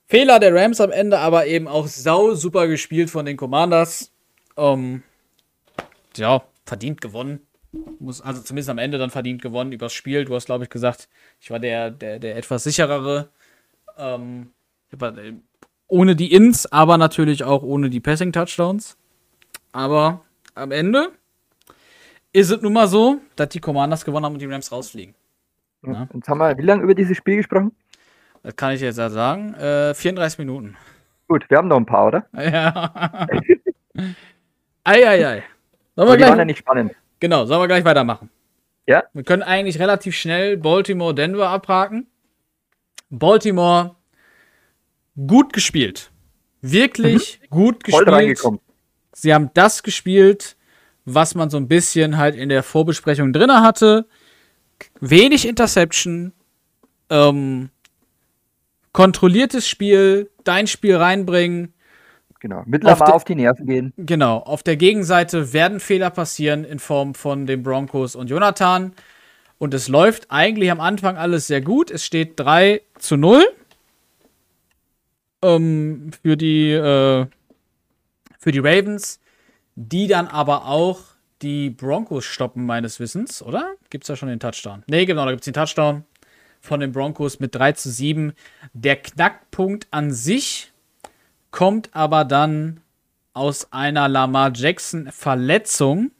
Fehler der Rams am Ende, aber eben auch sau super gespielt von den Commanders. Ähm, ja, verdient gewonnen. Muss, also zumindest am Ende dann verdient gewonnen übers Spiel. Du hast, glaube ich, gesagt, ich war der, der, der etwas sicherere. Ähm, ohne die Ins, aber natürlich auch ohne die Passing-Touchdowns. Aber am Ende ist es nun mal so, dass die Commanders gewonnen haben und die Rams rausfliegen. Ja. Jetzt haben wir wie lange über dieses Spiel gesprochen? Das kann ich jetzt ja sagen. Äh, 34 Minuten. Gut, wir haben noch ein paar, oder? Ja. Eieiei. Ei, ei. Sollen wir gleich, waren ja nicht spannend. Genau, sollen wir gleich weitermachen? Ja. Wir können eigentlich relativ schnell Baltimore, Denver abhaken. Baltimore gut gespielt. Wirklich mhm. gut gespielt. Voll reingekommen. Sie haben das gespielt, was man so ein bisschen halt in der Vorbesprechung drin hatte. Wenig Interception, ähm, kontrolliertes Spiel, dein Spiel reinbringen. Genau, mit Lamar auf, auf, die Nerven gehen. Genau, auf der Gegenseite werden Fehler passieren in Form von den Broncos und Jonathan. Und es läuft eigentlich am Anfang alles sehr gut. Es steht 3 zu 0 ähm, für, die, äh, für die Ravens, die dann aber auch die Broncos stoppen, meines Wissens, oder? Gibt es da schon den Touchdown? Ne, genau, da gibt es den Touchdown von den Broncos mit 3 zu 7. Der Knackpunkt an sich kommt aber dann aus einer Lamar Jackson Verletzung,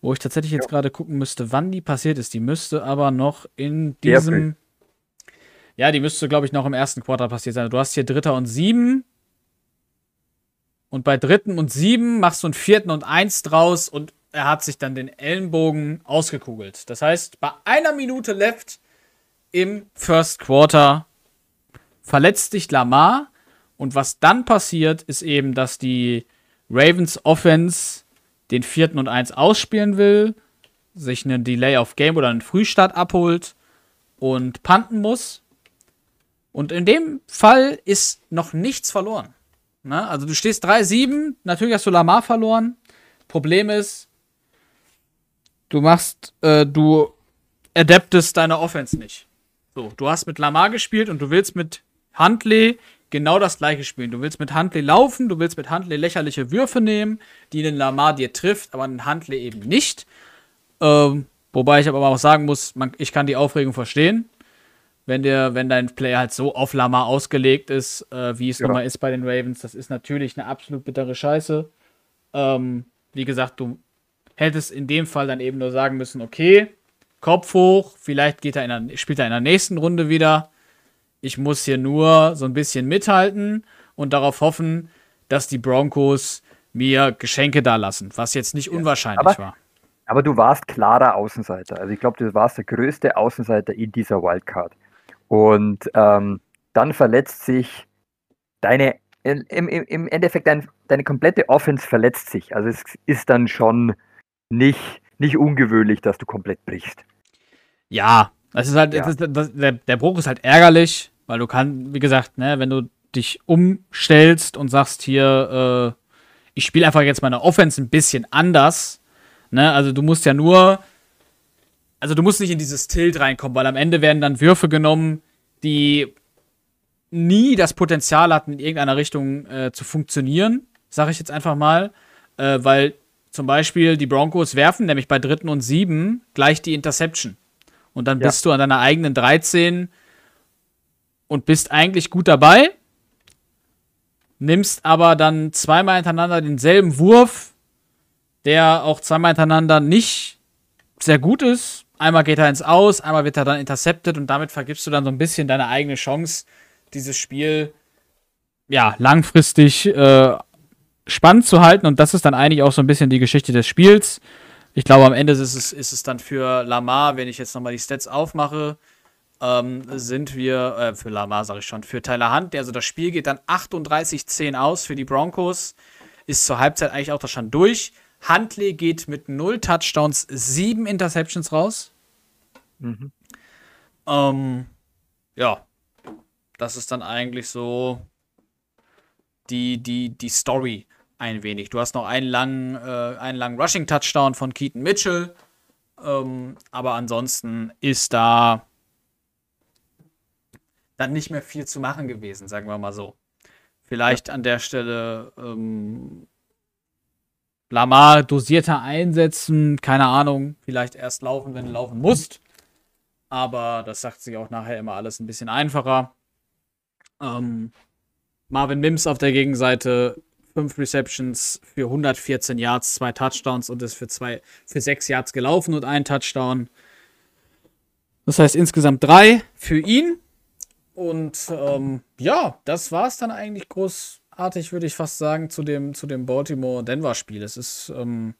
wo ich tatsächlich jetzt ja. gerade gucken müsste, wann die passiert ist. Die müsste aber noch in diesem. Ja, die müsste, glaube ich, noch im ersten Quartal passiert sein. Du hast hier Dritter und Sieben. Und bei Dritten und Sieben machst du einen Vierten und Eins draus und er hat sich dann den Ellenbogen ausgekugelt. Das heißt, bei einer Minute left im First Quarter verletzt dich Lamar. Und was dann passiert, ist eben, dass die Ravens Offense den vierten und eins ausspielen will, sich einen Delay of Game oder einen Frühstart abholt und panten muss. Und in dem Fall ist noch nichts verloren. Na, also du stehst 3-7, natürlich hast du Lamar verloren. Problem ist, du machst, äh, du adaptest deine Offense nicht. So, du hast mit Lamar gespielt und du willst mit Huntley genau das gleiche spielen. Du willst mit Huntley laufen, du willst mit Huntley lächerliche Würfe nehmen, die den Lamar dir trifft, aber den Huntley eben nicht. Ähm, wobei ich aber auch sagen muss, man, ich kann die Aufregung verstehen. Wenn, der, wenn dein Player halt so auf Lamar ausgelegt ist, äh, wie es ja. nun mal ist bei den Ravens, das ist natürlich eine absolut bittere Scheiße. Ähm, wie gesagt, du hättest in dem Fall dann eben nur sagen müssen, okay, Kopf hoch, vielleicht geht er in der, spielt er in der nächsten Runde wieder. Ich muss hier nur so ein bisschen mithalten und darauf hoffen, dass die Broncos mir Geschenke da lassen, was jetzt nicht ja. unwahrscheinlich aber, war. Aber du warst klarer Außenseiter. Also ich glaube, du warst der größte Außenseiter in dieser Wildcard. Und ähm, dann verletzt sich deine, im, im, Endeffekt dein, deine komplette Offense verletzt sich. Also es ist dann schon nicht, nicht ungewöhnlich, dass du komplett brichst. Ja, das ist halt, ja. das, das, der, der Bruch ist halt ärgerlich, weil du kannst, wie gesagt, ne, wenn du dich umstellst und sagst hier, äh, ich spiele einfach jetzt meine Offense ein bisschen anders, ne, also du musst ja nur, also du musst nicht in dieses Tilt reinkommen, weil am Ende werden dann Würfe genommen, die nie das Potenzial hatten, in irgendeiner Richtung äh, zu funktionieren, sage ich jetzt einfach mal, äh, weil zum Beispiel die Broncos werfen nämlich bei dritten und sieben gleich die Interception. Und dann ja. bist du an deiner eigenen 13 und bist eigentlich gut dabei, nimmst aber dann zweimal hintereinander denselben Wurf, der auch zweimal hintereinander nicht sehr gut ist. Einmal geht er ins Aus, einmal wird er dann intercepted und damit vergibst du dann so ein bisschen deine eigene Chance, dieses Spiel ja langfristig äh, spannend zu halten. Und das ist dann eigentlich auch so ein bisschen die Geschichte des Spiels. Ich glaube, am Ende ist es, ist es dann für Lamar, wenn ich jetzt nochmal die Stats aufmache, ähm, sind wir, äh, für Lamar sage ich schon, für Tyler Hunt, der also das Spiel geht dann 38-10 aus für die Broncos, ist zur Halbzeit eigentlich auch das schon durch. Huntley geht mit 0 Touchdowns, 7 Interceptions raus. Mhm. Ähm, ja, das ist dann eigentlich so die, die, die Story ein wenig. Du hast noch einen langen, äh, einen langen Rushing-Touchdown von Keaton Mitchell. Ähm, aber ansonsten ist da dann nicht mehr viel zu machen gewesen, sagen wir mal so. Vielleicht ja. an der Stelle ähm, Lamar dosierter einsetzen, keine Ahnung, vielleicht erst laufen, wenn du laufen musst. Aber das sagt sich auch nachher immer alles ein bisschen einfacher. Ähm, Marvin Mims auf der Gegenseite 5 Receptions für 114 Yards, zwei Touchdowns und ist für, zwei, für 6 Yards gelaufen und ein Touchdown. Das heißt insgesamt drei für ihn. Und ähm, ja, das war es dann eigentlich großartig, würde ich fast sagen, zu dem, zu dem Baltimore-Denver-Spiel. Es ist. Ähm,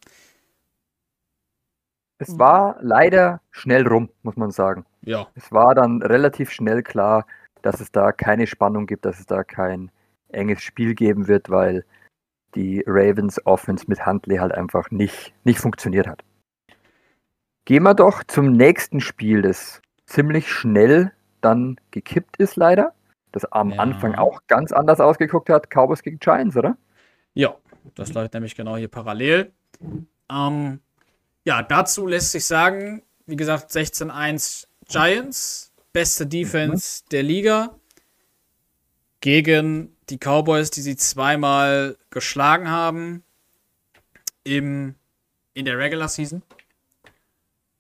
es war leider schnell rum, muss man sagen. Ja. Es war dann relativ schnell klar, dass es da keine Spannung gibt, dass es da kein enges Spiel geben wird, weil die Ravens Offense mit Huntley halt einfach nicht, nicht funktioniert hat. Gehen wir doch zum nächsten Spiel, das ziemlich schnell dann gekippt ist, leider. Das am Ja. Anfang auch ganz anders ausgeguckt hat. Cowboys gegen Giants, oder? Ja, das läuft nämlich genau hier parallel. Ähm, ja, dazu lässt sich sagen, wie gesagt, 16-1 Giants, beste Defense der Liga gegen die Cowboys, die sie zweimal geschlagen haben im, in der Regular Season.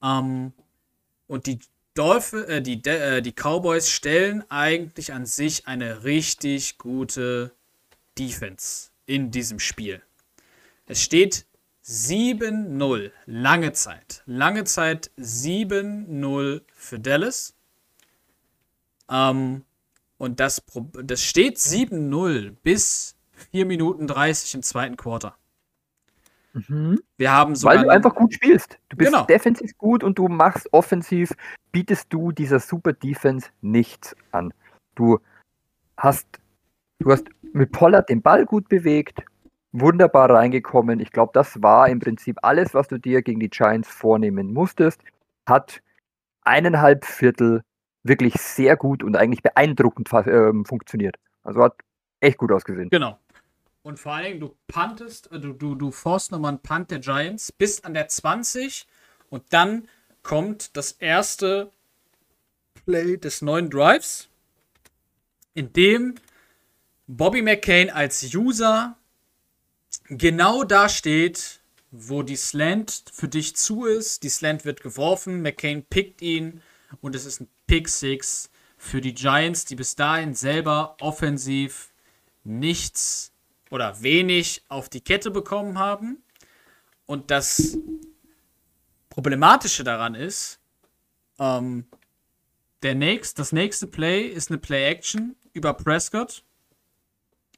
Ähm, und die Dolphin, äh, die, De- äh, die Cowboys stellen eigentlich an sich eine richtig gute Defense in diesem Spiel. Es steht 7-0. Lange Zeit. Lange Zeit 7-0 für Dallas. Ähm, und das, das steht 7-0 bis 4 Minuten 30 im zweiten Quarter. Wir haben sogar. Weil du einfach gut spielst. Du bist Genau. defensiv gut und du machst offensiv, bietest du dieser Super Defense nichts an. Du hast, du hast mit Pollard den Ball gut bewegt, wunderbar reingekommen. Ich glaube, das war im Prinzip alles, was du dir gegen die Giants vornehmen musstest. Hat eineinhalb Viertel wirklich sehr gut und eigentlich beeindruckend ähm, funktioniert. Also hat echt gut ausgesehen. Genau. Und vor allen Dingen, du puntest, äh, du, du, du forst nochmal einen Punt der Giants bis an der 20 und dann kommt das erste Play des neuen Drives, in dem Bobby McCain als User genau da steht, wo die Slant für dich zu ist. Die Slant wird geworfen, McCain pickt ihn und es ist ein Pick Six für die Giants, die bis dahin selber offensiv nichts oder wenig auf die Kette bekommen haben. Und das Problematische daran ist, ähm, der nächst, das nächste Play ist eine Play-Action über Prescott.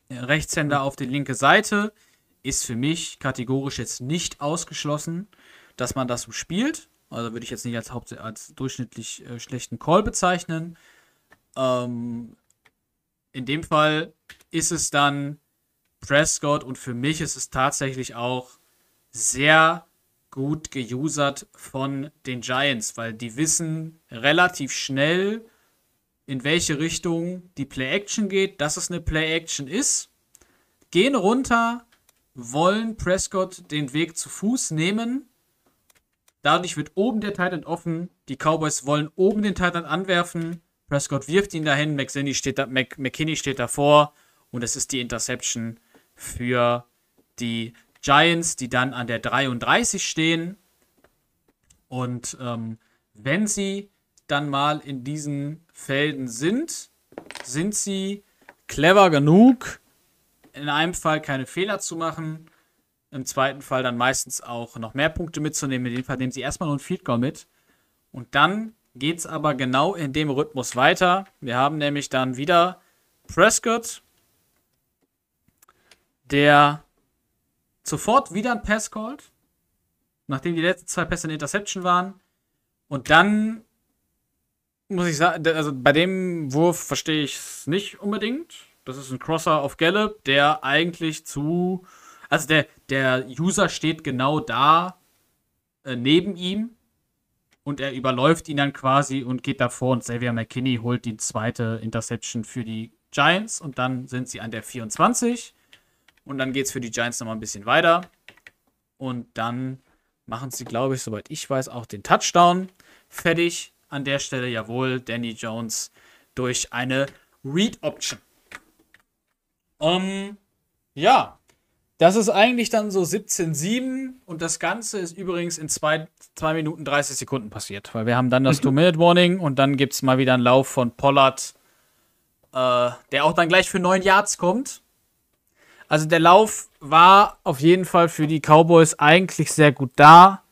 Der Rechtshänder auf die linke Seite ist für mich kategorisch jetzt nicht ausgeschlossen, dass man das so spielt. Also würde ich jetzt nicht als, Haupt als durchschnittlich äh, schlechten Call bezeichnen. Ähm, in dem Fall ist es dann Prescott und für mich ist es tatsächlich auch sehr gut geusert von den Giants, weil die wissen relativ schnell, in welche Richtung die Play-Action geht, dass es eine Play-Action ist, gehen runter, wollen Prescott den Weg zu Fuß nehmen. Dadurch wird oben der Titan offen. Die Cowboys wollen oben den Titan anwerfen. Prescott wirft ihn dahin. McKinney steht, da, Mc, McKinney steht davor. Und es ist die Interception für die Giants, die dann an der 33 stehen. Und ähm, wenn sie dann mal in diesen Felden sind, sind sie clever genug, in einem Fall keine Fehler zu machen, im zweiten Fall dann meistens auch noch mehr Punkte mitzunehmen. In dem Fall nehmen sie erstmal nur ein Field Goal mit. Und dann geht es aber genau in dem Rhythmus weiter. Wir haben nämlich dann wieder Prescott, der sofort wieder ein Pass called, nachdem die letzten zwei Pässe eine Interception waren. Und dann muss ich sagen, also bei dem Wurf verstehe ich es nicht unbedingt. Das ist ein Crosser auf Gallup, der eigentlich zu. Also der, der User steht genau da äh, neben ihm und er überläuft ihn dann quasi und geht davor und Xavier McKinney holt die zweite Interception für die Giants und dann sind sie an der 24 und dann geht es für die Giants nochmal ein bisschen weiter und dann machen sie, glaube ich, soweit ich weiß, auch den Touchdown fertig. An der Stelle, jawohl, Danny Jones durch eine Read-Option. Um, ja, das ist eigentlich dann so 17-7 und das Ganze ist übrigens in 2 Minuten 30 Sekunden passiert, weil wir haben dann das Two-Minute-Warning und dann gibt es mal wieder einen Lauf von Pollard, äh, der auch dann gleich für 9 Yards kommt. Also der Lauf war auf jeden Fall für die Cowboys eigentlich sehr gut da.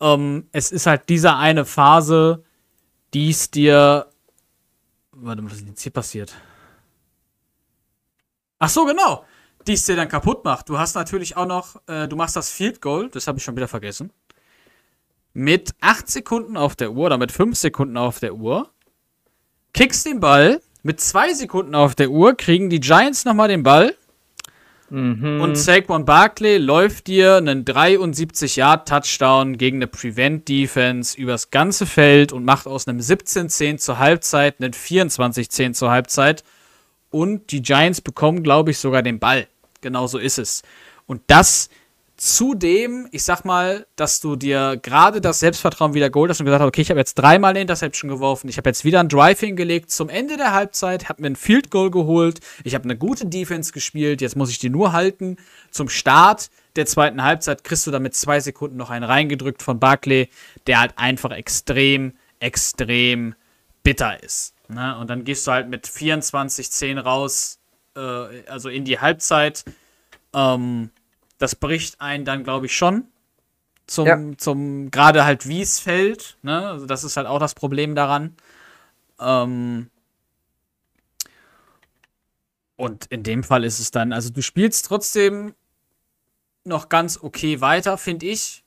Ähm, es ist halt diese eine Phase, die es dir. Warte mal, was ist jetzt hier passiert? Ach so, genau. Die es dir dann kaputt macht. Du hast natürlich auch noch, äh, du machst das Field Goal, das habe ich schon wieder vergessen. mit 8 Sekunden auf der Uhr oder mit 5 Sekunden auf der Uhr, kickst den Ball, mit 2 Sekunden auf der Uhr kriegen die Giants nochmal den Ball Mhm. und Saquon Barkley läuft dir einen 73-Yard-Touchdown gegen eine Prevent-Defense übers ganze Feld und macht aus einem 17-10 zur Halbzeit einen 24-10 zur Halbzeit. Und die Giants bekommen, glaube ich, sogar den Ball. Genau so ist es. Und das zudem, ich sag mal, dass du dir gerade das Selbstvertrauen wieder geholt hast und gesagt hast, okay, ich habe jetzt dreimal eine Interception geworfen, ich habe jetzt wieder ein Drive hingelegt zum Ende der Halbzeit, habe mir ein Field Goal geholt, ich habe eine gute Defense gespielt, jetzt muss ich die nur halten. Zum Start der zweiten Halbzeit kriegst du damit zwei Sekunden noch einen reingedrückt von Barclay, der halt einfach extrem, extrem bitter ist. Ne? Und dann gehst du halt mit 24-10 raus, äh, also in die Halbzeit. Ähm, das bricht einen dann, glaube ich, schon. Zum, Ja. zum gerade halt wie es fällt. Ne? Also das ist halt auch das Problem daran. Ähm, und in dem Fall ist es dann, also du spielst trotzdem noch ganz okay weiter, finde ich.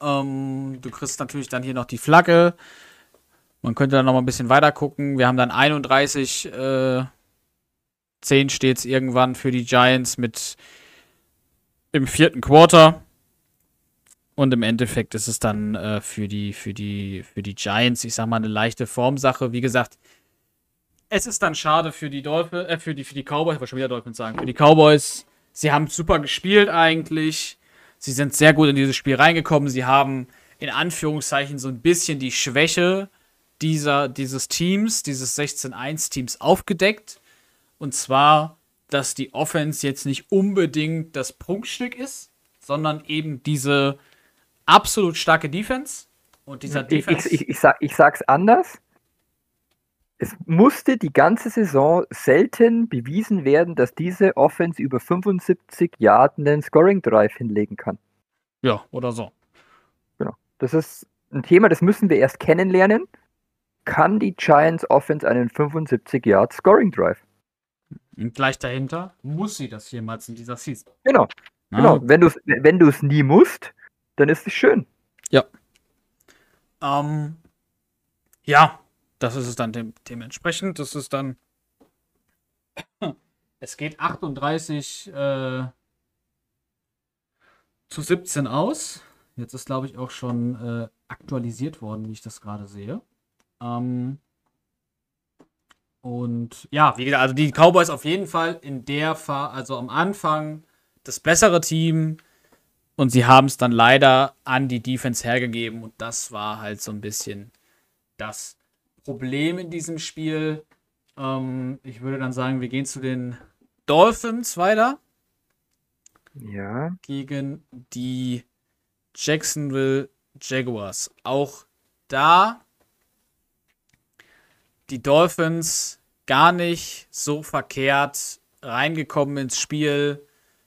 Ähm, du kriegst natürlich dann hier noch die Flagge. Man könnte dann noch mal ein bisschen weiter gucken. Wir haben dann 31, äh, 10 steht's irgendwann für die Giants mit im vierten Quarter. Und im Endeffekt ist es dann äh, für, die, für, die, für die Giants, ich sag mal, eine leichte Formsache. Wie gesagt, es ist dann schade für die Dolphins, äh, für die, für die Cowboys, ich wollte schon wieder Dolphins sagen, für die Cowboys. Sie haben super gespielt eigentlich. Sie sind sehr gut in dieses Spiel reingekommen. Sie haben in Anführungszeichen so ein bisschen die Schwäche dieser, dieses Teams, dieses 16-1-Teams aufgedeckt. Und zwar, dass die Offense jetzt nicht unbedingt das Prunkstück ist, sondern eben diese absolut starke Defense. Und dieser Ich, Defense. ich, ich, ich, sag, ich sag's anders. Es musste die ganze Saison selten bewiesen werden, dass diese Offense über 75 Yard einen Scoring Drive hinlegen kann. ja, oder so. Das ist ein Thema, das müssen wir erst kennenlernen. Kann die Giants Offense einen 75 Yard Scoring Drive? Und gleich dahinter muss sie das jemals in dieser Season. Genau, Na, genau. Wenn du es wenn du's nie musst, dann ist es schön. Ähm, ja, das ist es dann dem, dementsprechend. Das ist dann. Es geht 38 äh, zu 17 aus. Jetzt ist, glaube ich, auch schon äh, aktualisiert worden, wie ich das gerade sehe. Ähm, und ja, wie gesagt, also die Cowboys auf jeden Fall in der Phase, also am Anfang das bessere Team. Und sie haben es dann leider an die Defense hergegeben. Und das war halt so ein bisschen das Problem in diesem Spiel. Ähm, ich würde dann sagen, wir gehen zu den Dolphins weiter Ja. gegen die Jacksonville Jaguars. Auch da die Dolphins gar nicht so verkehrt reingekommen ins Spiel,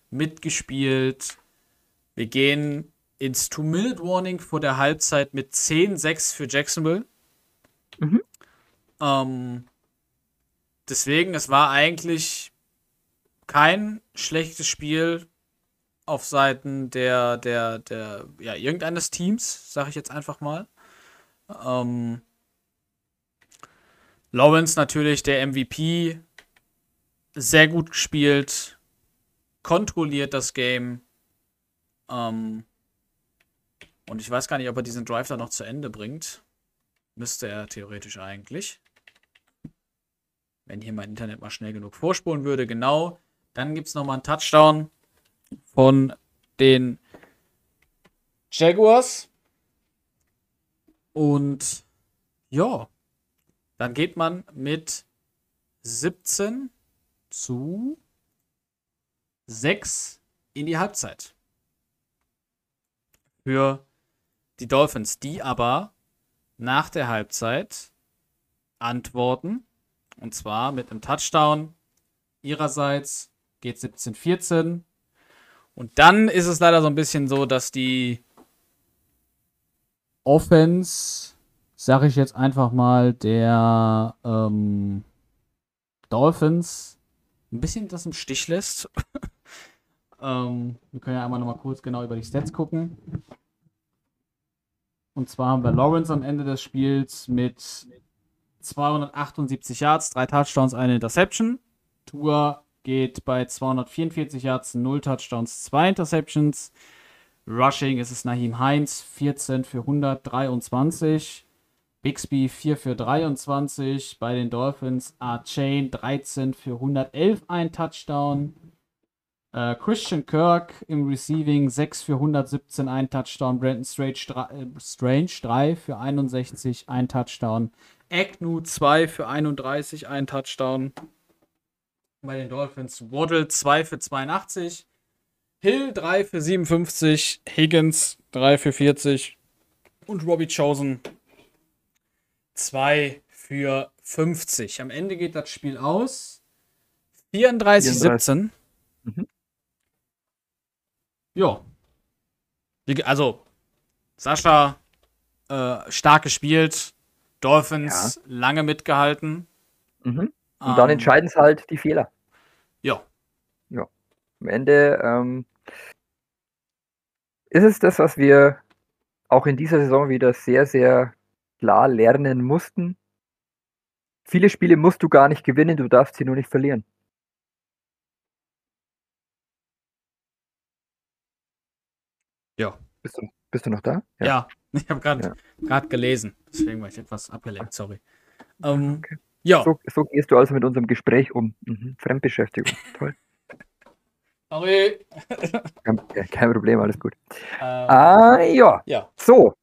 mitgespielt. Wir gehen ins Two-Minute-Warning vor der Halbzeit mit 10-6 für Jacksonville. Mhm. Ähm, deswegen, es war eigentlich kein schlechtes Spiel auf Seiten der, der, der, ja, irgendeines Teams, sage ich jetzt einfach mal. Ähm, Lawrence natürlich der MVP, sehr gut gespielt, kontrolliert das Game. Ähm, und ich weiß gar nicht, ob er diesen Drive dann noch zu Ende bringt. Müsste er theoretisch eigentlich. Wenn hier mein Internet mal schnell genug vorspulen würde, genau. Dann gibt es nochmal einen Touchdown von den Jaguars. Und ja, dann geht man mit 17 zu 6 in die Halbzeit. Für die Dolphins, die aber nach der Halbzeit antworten. Und zwar mit einem Touchdown ihrerseits geht 17-14. Und dann ist es leider so ein bisschen so, dass die Offense, sage ich jetzt einfach mal, der ähm, Dolphins ein bisschen das im Stich lässt. ähm, wir können ja einmal noch mal kurz genau über die Stats gucken. Und zwar haben wir Lawrence am Ende des Spiels mit 278 Yards, drei Touchdowns, eine Interception. Tour geht bei 244 Yards, 0 Touchdowns, 2 Interceptions. Rushing ist es Nahim Heinz, 14 für 123. Bixby 4 für 23. Bei den Dolphins A-Chain 13 für 111, ein Touchdown. Äh, Christian Kirk im Receiving 6 für 117, ein Touchdown. Brandon Strange, äh, Strange 3 für 61, ein Touchdown. Agnew 2 für 31, ein Touchdown. Bei den Dolphins Waddle 2 für 82. Hill 3 für 57. Higgins 3 für 40. Und Robbie Chosen 2 für 50. Am Ende geht das Spiel aus. 34-17. Mhm. Ja. Also, Sascha äh, stark gespielt. Dolphins ja. lange mitgehalten. Mhm. Und dann ähm, entscheiden es halt die Fehler. Ja. Ja. Am Ende ähm, ist es das, was wir auch in dieser Saison wieder sehr, sehr klar lernen mussten. Viele Spiele musst du gar nicht gewinnen, du darfst sie nur nicht verlieren. Ja. Bist du, bist du noch da? Ja, ja ich habe gerade ja. gelesen. Deswegen war ich etwas abgelenkt, sorry. Ähm, okay. Ja. So, so, gehst du also mit unserem Gespräch um. Mhm. Fremdbeschäftigung. Toll. Sorry. Kein, kein, Problem, alles gut. Ähm, ah, ja. ja. So.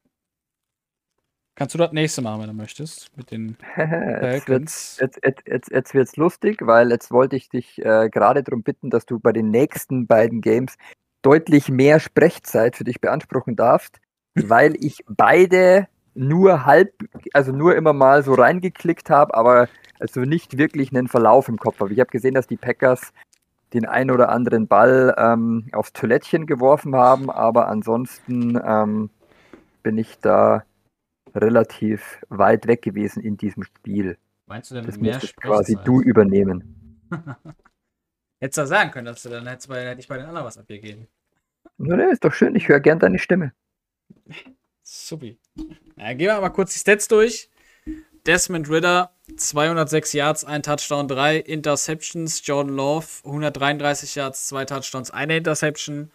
Kannst du das nächste Mal, wenn du möchtest, mit den jetzt wird's, jetzt, jetzt, jetzt, jetzt wird's lustig, weil jetzt wollte ich dich äh, gerade darum bitten, dass du bei den nächsten beiden Games deutlich mehr Sprechzeit für dich beanspruchen darfst, weil ich beide nur halb, also nur immer mal so reingeklickt habe, aber also nicht wirklich einen Verlauf im Kopf habe. Ich habe gesehen, dass die Packers den ein oder anderen Ball ähm, aufs Toilettchen geworfen haben, aber ansonsten ähm, bin ich da relativ weit weg gewesen in diesem Spiel. Meinst du denn das mehr quasi du übernehmen? Hättest du sagen können, dass du dann hättest bei, hätte ich bei den anderen was abgegeben. Na, ne, ist doch schön, ich höre gern deine Stimme. Supi. Ja, gehen wir mal kurz die Stats durch. Desmond Ritter, 206 Yards, ein Touchdown, drei Interceptions. Jordan Love, 133 Yards, zwei Touchdowns, eine Interception.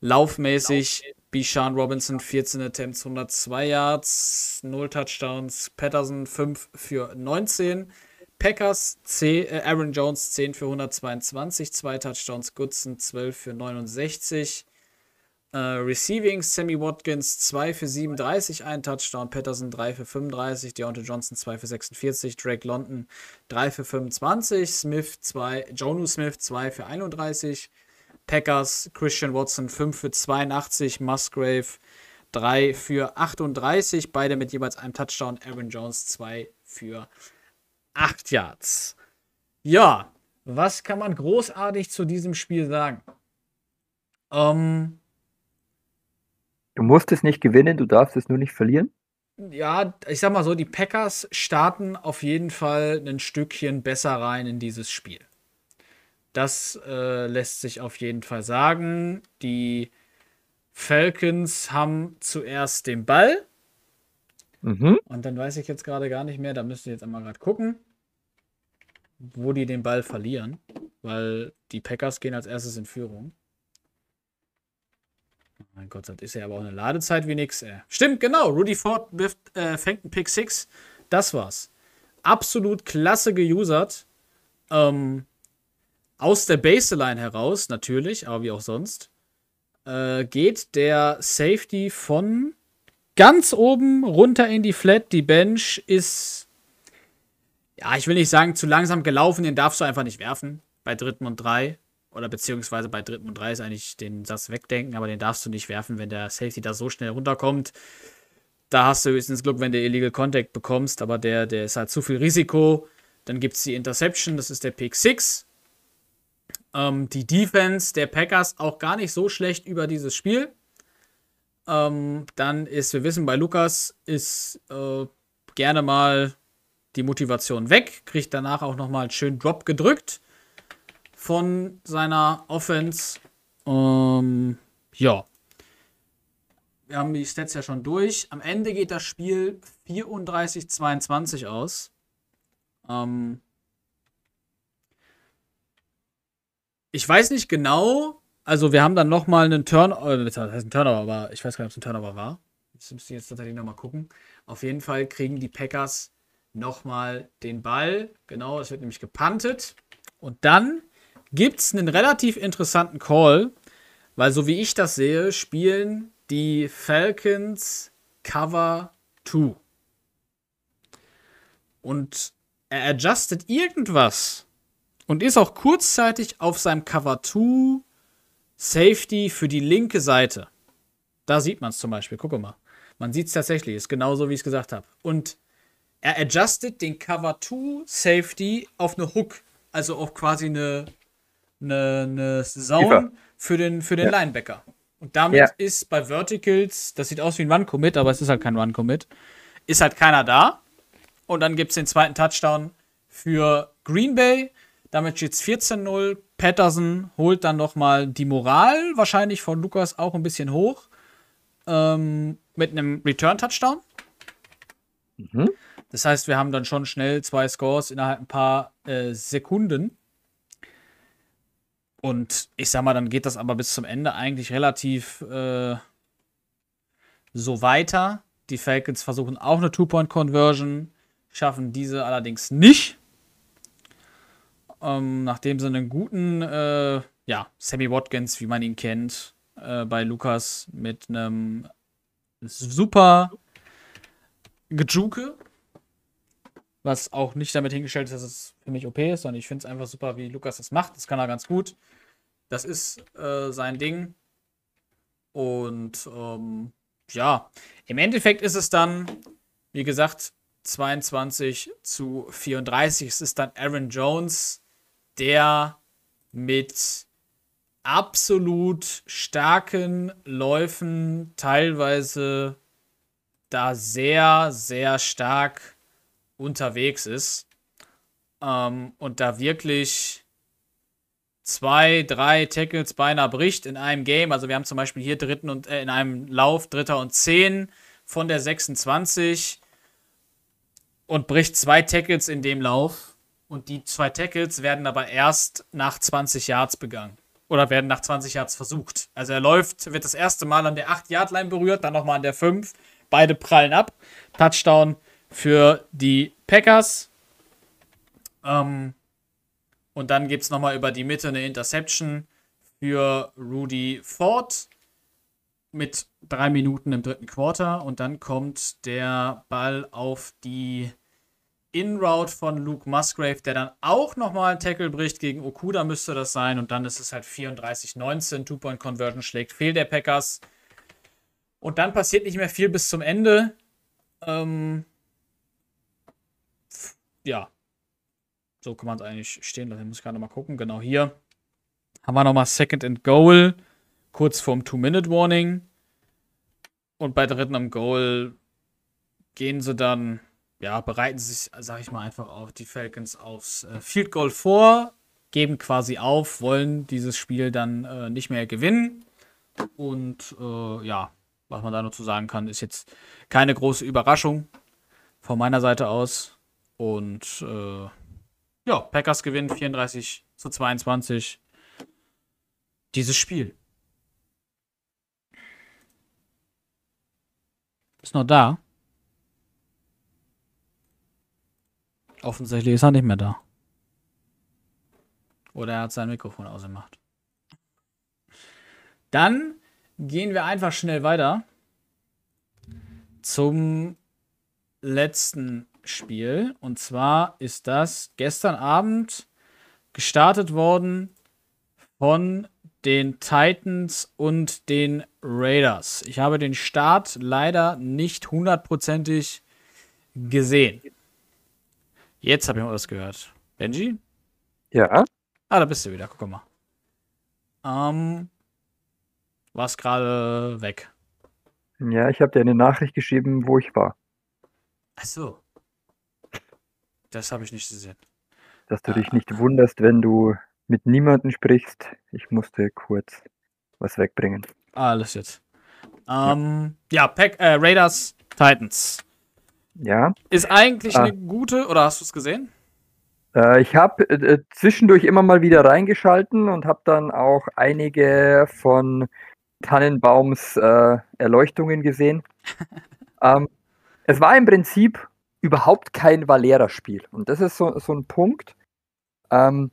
Laufmäßig, Bishan Robinson, 14 Attempts, 102 Yards, 0 Touchdowns. Patterson, 5 für 19. Packers, 10, äh, Aaron Jones, 10 für 122, zwei Touchdowns. Goodson, 12 für 69. Uh, Receiving, Sammy Watkins 2 für 37, ein Touchdown, Patterson 3 für 35, Deontay Johnson 2 für 46, Drake London 3 für 25, Smith 2, Jonu Smith 2 für 31, Packers, Christian Watson 5 für 82, Musgrave 3 für 38, beide mit jeweils einem Touchdown, Aaron Jones 2 für 8 Yards. Ja, was kann man großartig zu diesem Spiel sagen? Ähm, Du musst es nicht gewinnen, du darfst es nur nicht verlieren. Ja, ich sag mal so, die Packers starten auf jeden Fall ein Stückchen besser rein in dieses Spiel. Das äh, lässt sich auf jeden Fall sagen. Die Falcons haben zuerst den Ball. Mhm. Und dann weiß ich jetzt gerade gar nicht mehr, da müsst ihr jetzt einmal gerade gucken, wo die den Ball verlieren. Weil die Packers gehen als erstes in Führung. Mein Gott, das ist ja aber auch eine Ladezeit wie nix. Ey. Stimmt, genau. Rudy Ford wirft, äh, fängt einen Pick 6. Das war's. Absolut klasse geusert. Ähm, aus der Baseline heraus, natürlich, aber wie auch sonst, äh, geht der Safety von ganz oben runter in die Flat. Die Bench ist, ja, ich will nicht sagen zu langsam gelaufen, den darfst du einfach nicht werfen bei dritten und drei. Oder beziehungsweise bei dritten und drei ist eigentlich den Satz wegdenken, aber den darfst du nicht werfen, wenn der Safety da so schnell runterkommt. Da hast du höchstens Glück, wenn du Illegal Contact bekommst, aber der, der ist halt zu viel Risiko. Dann gibt es die Interception, das ist der Pick 6. Ähm, die Defense der Packers auch gar nicht so schlecht über dieses Spiel. Ähm, dann ist, wir wissen, bei Lukas ist äh, gerne mal die Motivation weg, kriegt danach auch nochmal einen schönen Drop gedrückt von seiner Offense. Ähm, ja. wir haben die Stats ja schon durch. Am Ende geht das Spiel 34-22 aus. Ähm ich weiß nicht genau, also wir haben dann nochmal einen Turnover, äh, das heißt ein Turnover, aber ich weiß gar nicht, ob es ein Turnover war. Das müsste ich jetzt tatsächlich nochmal gucken. Auf jeden Fall kriegen die Packers nochmal den Ball. Genau, es wird nämlich gepantet. Und dann gibt es einen relativ interessanten Call, weil so wie ich das sehe, spielen die Falcons Cover 2. Und er adjustet irgendwas und ist auch kurzzeitig auf seinem Cover 2 Safety für die linke Seite. Da sieht man es zum Beispiel. Guck mal. Man sieht es tatsächlich. Ist genauso, wie ich es gesagt habe. Und er adjustet den Cover 2 Safety auf eine Hook. Also auf quasi eine, eine, eine Zone für den, für den ja. Linebacker. Und damit ja. ist bei Verticals, das sieht aus wie ein Run-Commit, aber es ist halt kein Run-Commit, ist halt keiner da. Und dann gibt es den zweiten Touchdown für Green Bay. Damit steht es 14-0. Patterson holt dann nochmal die Moral, wahrscheinlich von Lukas auch ein bisschen hoch. Ähm, mit einem Return-Touchdown. Mhm. Das heißt, wir haben dann schon schnell zwei Scores innerhalb ein paar äh, Sekunden. Und ich sag mal, dann geht das aber bis zum Ende eigentlich relativ äh, so weiter. Die Falcons versuchen auch eine Two-Point-Conversion, schaffen diese allerdings nicht. Ähm, nachdem sie einen guten, äh, ja, Sammy Watkins, wie man ihn kennt, äh, bei Lukas mit einem super Gejuke, was auch nicht damit hingestellt ist, dass es für mich OP ist, sondern ich finde es einfach super, wie Lukas das macht. Das kann er ganz gut. Das ist äh, sein Ding. Und ähm, ja, im Endeffekt ist es dann, wie gesagt, 22 zu 34. Es ist dann Aaron Jones, der mit absolut starken Läufen teilweise da sehr, sehr stark unterwegs ist. Ähm, und da wirklich zwei, drei Tackles beinahe bricht in einem Game. Also wir haben zum Beispiel hier dritten und äh, in einem Lauf Dritter und zehn von der 26 und bricht zwei Tackles in dem Lauf. Und die zwei Tackles werden aber erst nach 20 Yards begangen. Oder werden nach 20 Yards versucht. Also er läuft, wird das erste Mal an der 8-Yard-Line berührt, dann nochmal an der 5. Beide prallen ab. Touchdown für die Packers. Ähm, und dann gibt es nochmal über die Mitte eine Interception für Rudy Ford mit drei Minuten im dritten Quarter. Und dann kommt der Ball auf die In-Route von Luke Musgrave, der dann auch nochmal einen Tackle bricht. Gegen Okuda müsste das sein. Und dann ist es halt 34-19. Two-Point-Conversion schlägt fehl der Packers. Und dann passiert nicht mehr viel bis zum Ende. Ähm, ja, so kann man es eigentlich stehen lassen. Ich muss gerade mal gucken. Genau hier haben wir nochmal Second and Goal, kurz vorm Two-Minute-Warning. Und bei dritten am Goal gehen sie dann, ja, bereiten sich, sag ich mal, einfach auf die Falcons aufs äh, Field Goal vor, geben quasi auf, wollen dieses Spiel dann äh, nicht mehr gewinnen. Und äh, ja, was man da noch zu sagen kann, ist jetzt keine große Überraschung von meiner Seite aus. Und äh, ja, Packers gewinnen 34 zu 22 dieses Spiel. Ist noch da? Offensichtlich ist er nicht mehr da. Oder er hat sein Mikrofon ausgemacht. Dann gehen wir einfach schnell weiter zum letzten Spiel. Und zwar ist das gestern Abend gestartet worden von den Titans und den Raiders. Ich habe den Start leider nicht hundertprozentig gesehen. Jetzt habe ich mal was gehört. Benji? Ja. Ah, da bist du wieder. Guck mal. Ähm, warst gerade weg. Ja, ich habe dir eine Nachricht geschrieben, wo ich war. Ach so. Das habe ich nicht gesehen. Dass du dich nicht wunderst, wenn du mit niemandem sprichst. Ich musste kurz was wegbringen. Alles jetzt. Ähm, ja, ja Pack, äh, Raiders, Titans. Ja. Ist eigentlich ah. eine gute, oder hast du es gesehen? Äh, ich habe äh, äh, zwischendurch immer mal wieder reingeschalten und habe dann auch einige von Tannenbaums äh, Erleuchtungen gesehen. ähm, es war im Prinzip überhaupt kein Valera-Spiel. Und das ist so, so ein Punkt. Ähm,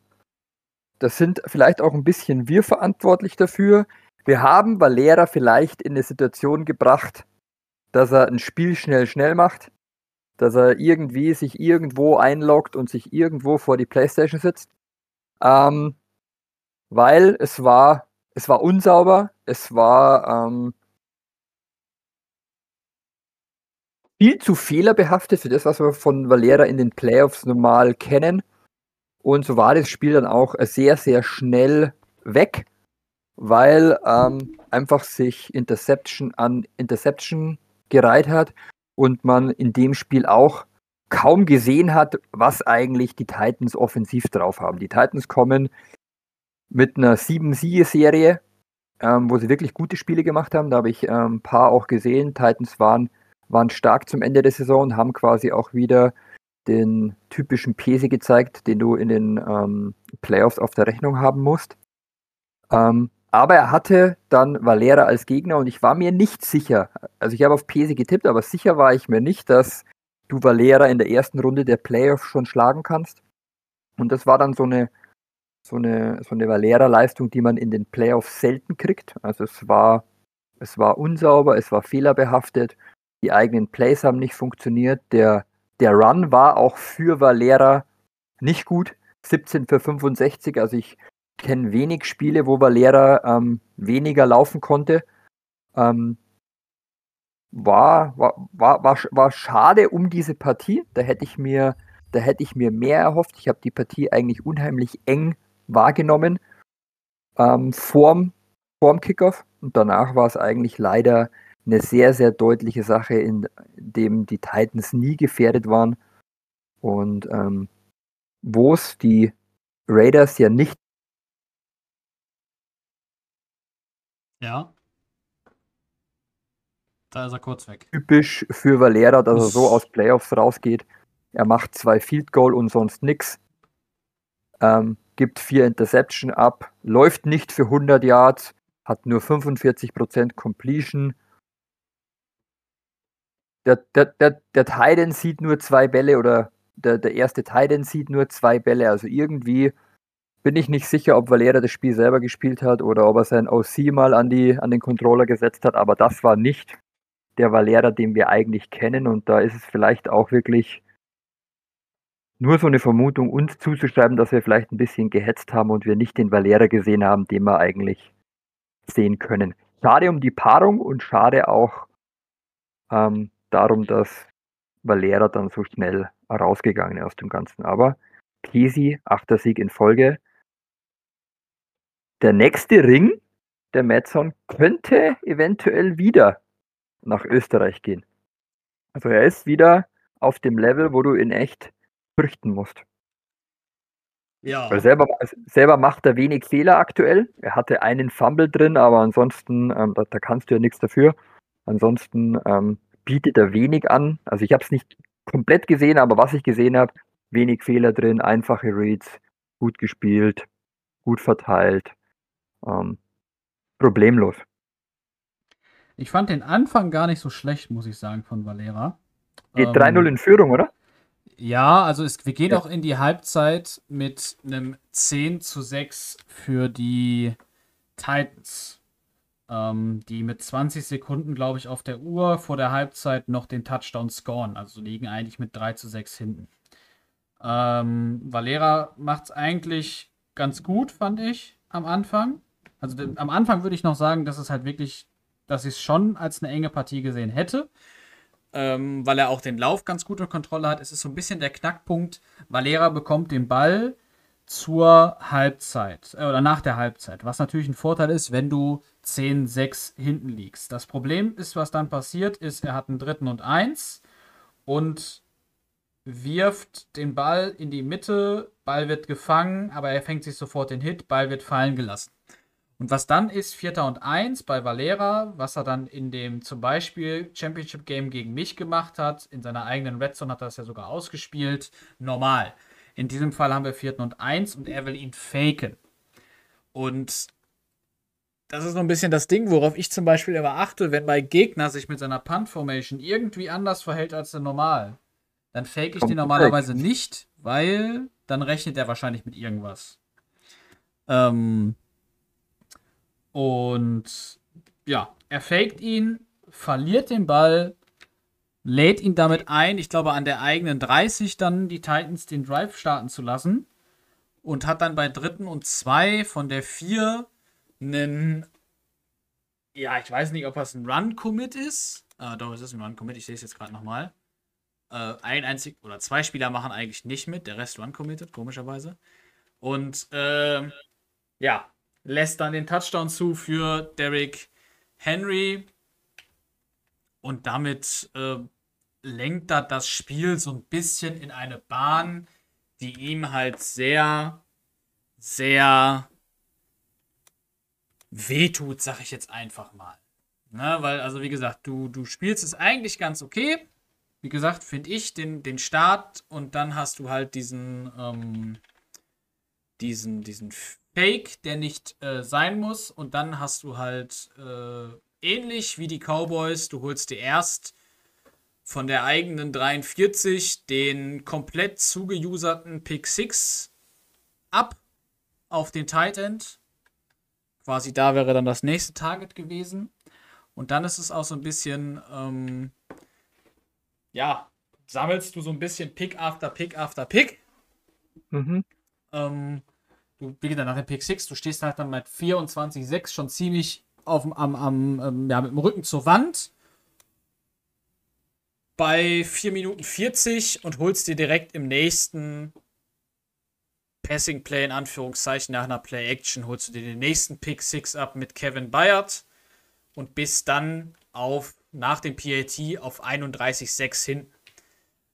das sind vielleicht auch ein bisschen wir verantwortlich dafür. Wir haben Valera vielleicht in eine Situation gebracht, dass er ein Spiel schnell, schnell macht, dass er irgendwie sich irgendwo einloggt und sich irgendwo vor die Playstation sitzt. Ähm, weil es war, es war unsauber, es war ähm, viel zu fehlerbehaftet für das, was wir von Valera in den Playoffs normal kennen. Und so war das Spiel dann auch sehr, sehr schnell weg, weil ähm, einfach sich Interception an Interception gereiht hat und man in dem Spiel auch kaum gesehen hat, was eigentlich die Titans offensiv drauf haben. Die Titans kommen mit einer sieben-Siege-Serie, ähm, wo sie wirklich gute Spiele gemacht haben. Da habe ich ähm, ein paar auch gesehen. Titans waren, waren stark zum Ende der Saison haben quasi auch wieder den typischen Pese gezeigt, den du in den ähm, Playoffs auf der Rechnung haben musst. Ähm, aber er hatte dann Valera als Gegner und ich war mir nicht sicher. Also ich habe auf Pese getippt, aber sicher war ich mir nicht, dass du Valera in der ersten Runde der Playoffs schon schlagen kannst. Und das war dann so eine, so eine, so eine Valera-Leistung, die man in den Playoffs selten kriegt. Also es war, es war unsauber, es war fehlerbehaftet, die eigenen Plays haben nicht funktioniert. Der, der Run war auch für Valera nicht gut. 17 für 65, also ich kenne wenig Spiele, wo Valera ähm, weniger laufen konnte. Ähm, war, war, war, war, schade um diese Partie. Da hätte ich mir, da hätte ich mir mehr erhofft. Ich habe die Partie eigentlich unheimlich eng wahrgenommen ähm, vorm, vorm Kickoff. Und danach war es eigentlich leider eine sehr, sehr deutliche Sache, in dem die Titans nie gefährdet waren. Und ähm, wo es die Raiders ja nicht Ja. Da ist er kurz weg. Typisch für Valera, dass er so aus Playoffs rausgeht. Er macht zwei Field Goal und sonst nichts. Ähm, gibt vier Interception ab, läuft nicht für 100 Yards, hat nur 45% Completion. Der, der, der, der Titan sieht nur zwei Bälle oder der, der erste Titan sieht nur zwei Bälle. Also irgendwie bin ich nicht sicher, ob Valera das Spiel selber gespielt hat oder ob er sein OC mal an, die, an den Controller gesetzt hat, aber das war nicht der Valera, den wir eigentlich kennen und da ist es vielleicht auch wirklich nur so eine Vermutung uns zuzuschreiben, dass wir vielleicht ein bisschen gehetzt haben und wir nicht den Valera gesehen haben, den wir eigentlich sehen können. Schade um die Paarung und schade auch ähm, darum, dass Valera dann so schnell rausgegangen ist aus dem Ganzen. Aber Kesi, achter Sieg in Folge, der nächste Ring, der Metzon, könnte eventuell wieder nach Österreich gehen. Also er ist wieder auf dem Level, wo du ihn echt fürchten musst. Ja. Weil selber, selber macht er wenig Fehler aktuell. Er hatte einen Fumble drin, aber ansonsten, ähm, da, da, kannst du ja nichts dafür. Ansonsten ähm, bietet er wenig an. Also ich habe es nicht komplett gesehen, aber was ich gesehen habe, wenig Fehler drin, einfache Reads, gut gespielt, gut verteilt ähm, problemlos. Ich fand den Anfang gar nicht so schlecht, muss ich sagen, von Valera. Geht ähm, 3-0 in Führung, oder? Ja, also es, wir gehen ja. auch in die Halbzeit mit einem 10 zu 6 für die Titans. Ähm, die mit 20 Sekunden, glaube ich, auf der Uhr vor der Halbzeit noch den Touchdown scoren. Also liegen eigentlich mit 3 zu 6 hinten. Ähm, Valera macht es eigentlich ganz gut, fand ich, am Anfang. Also am Anfang würde ich noch sagen, dass es halt wirklich, dass ich es schon als eine enge Partie gesehen hätte. Ähm, weil er auch den Lauf ganz gut unter Kontrolle hat. Es ist so ein bisschen der Knackpunkt. Valera bekommt den Ball zur Halbzeit äh, oder nach der Halbzeit, was natürlich ein Vorteil ist, wenn du 10-6 hinten liegst. Das Problem ist, was dann passiert, ist, er hat einen dritten und eins und wirft den Ball in die Mitte, Ball wird gefangen, aber er fängt sich sofort den Hit, Ball wird fallen gelassen. Und was dann ist, Vierter und Eins bei Valera, was er dann in dem zum Beispiel Championship Game gegen mich gemacht hat, in seiner eigenen Red Zone hat er das ja sogar ausgespielt, normal. In diesem Fall haben wir Vierten und Eins und er will ihn faken. Und das ist so ein bisschen das Ding, worauf ich zum Beispiel immer achte, wenn mein Gegner sich mit seiner Punt-Formation irgendwie anders verhält als der normal. Dann fake ich den normalerweise nicht, weil dann rechnet er wahrscheinlich mit irgendwas. Ähm, und ja, er faked ihn, verliert den Ball, lädt ihn damit ein, ich glaube an der eigenen 30 dann die Titans den Drive starten zu lassen und hat dann bei dritten und zwei von der vier einen, ja, ich weiß nicht, ob das ein Run-Commit ist. Äh, doch, es ist ein Run-Commit, ich sehe es jetzt gerade nochmal. Äh, ein einzig oder zwei Spieler machen eigentlich nicht mit, der Rest Run-Committed, komischerweise. Und äh, ja, lässt dann den Touchdown zu für Derrick Henry. Und damit äh, lenkt er das Spiel so ein bisschen in eine Bahn, die ihm halt sehr, sehr wehtut, sag ich jetzt einfach mal. Ne, weil, also wie gesagt, du, du spielst es eigentlich ganz okay. Wie gesagt, finde ich den, den Start und dann hast du halt diesen, ähm, diesen, diesen Fake, der nicht äh, sein muss. Und dann hast du halt äh, ähnlich wie die Cowboys, du holst dir erst von der eigenen 43 den komplett zugeuserten Pick 6 ab auf den Tight End. Quasi da wäre dann das nächste Target gewesen. Und dann ist es auch so ein bisschen, ähm, ja, sammelst du so ein bisschen Pick after Pick after Pick. Mhm. Ähm, du, wie gesagt, nach dem Pick 6, du stehst halt dann mit 24,6 schon ziemlich auf, am, am, ähm, ja, mit dem Rücken zur Wand bei 4 Minuten 40 und holst dir direkt im nächsten Passing Play in Anführungszeichen nach einer Play Action holst du dir den nächsten Pick 6 ab mit Kevin Bayard und bist dann auf nach dem PAT auf 31,6 hin.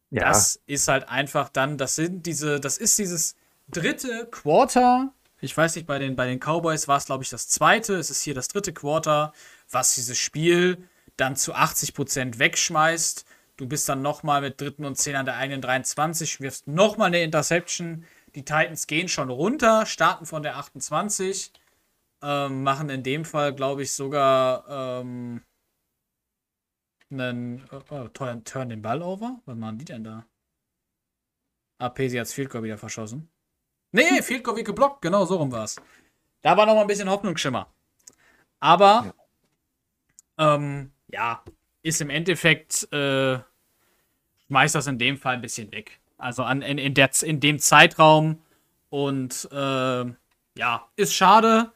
Ja. Das ist halt einfach dann, das sind diese, das ist dieses dritte Quarter. Ich weiß nicht, bei den, bei den Cowboys war es, glaube ich, das zweite. Es ist hier das dritte Quarter, was dieses Spiel dann zu 80% wegschmeißt. Du bist dann nochmal mit dritten und zehn an der eigenen 23, wirfst nochmal eine Interception. Die Titans gehen schon runter, starten von der 28, ähm, machen in dem Fall, glaube ich, sogar ähm, einen äh, oh, tollen Turn den Ball over. Was machen die denn da? AP, sie hat das Field Goal wieder verschossen. Nee, Field Goal wie geblockt, genau so rum war es. Da war noch mal ein bisschen Hoffnungsschimmer. Aber, ja, ähm, ja ist im Endeffekt, äh, schmeißt das in dem Fall ein bisschen weg. Also an, in, in, der, in dem Zeitraum. Und äh, ja, ist schade.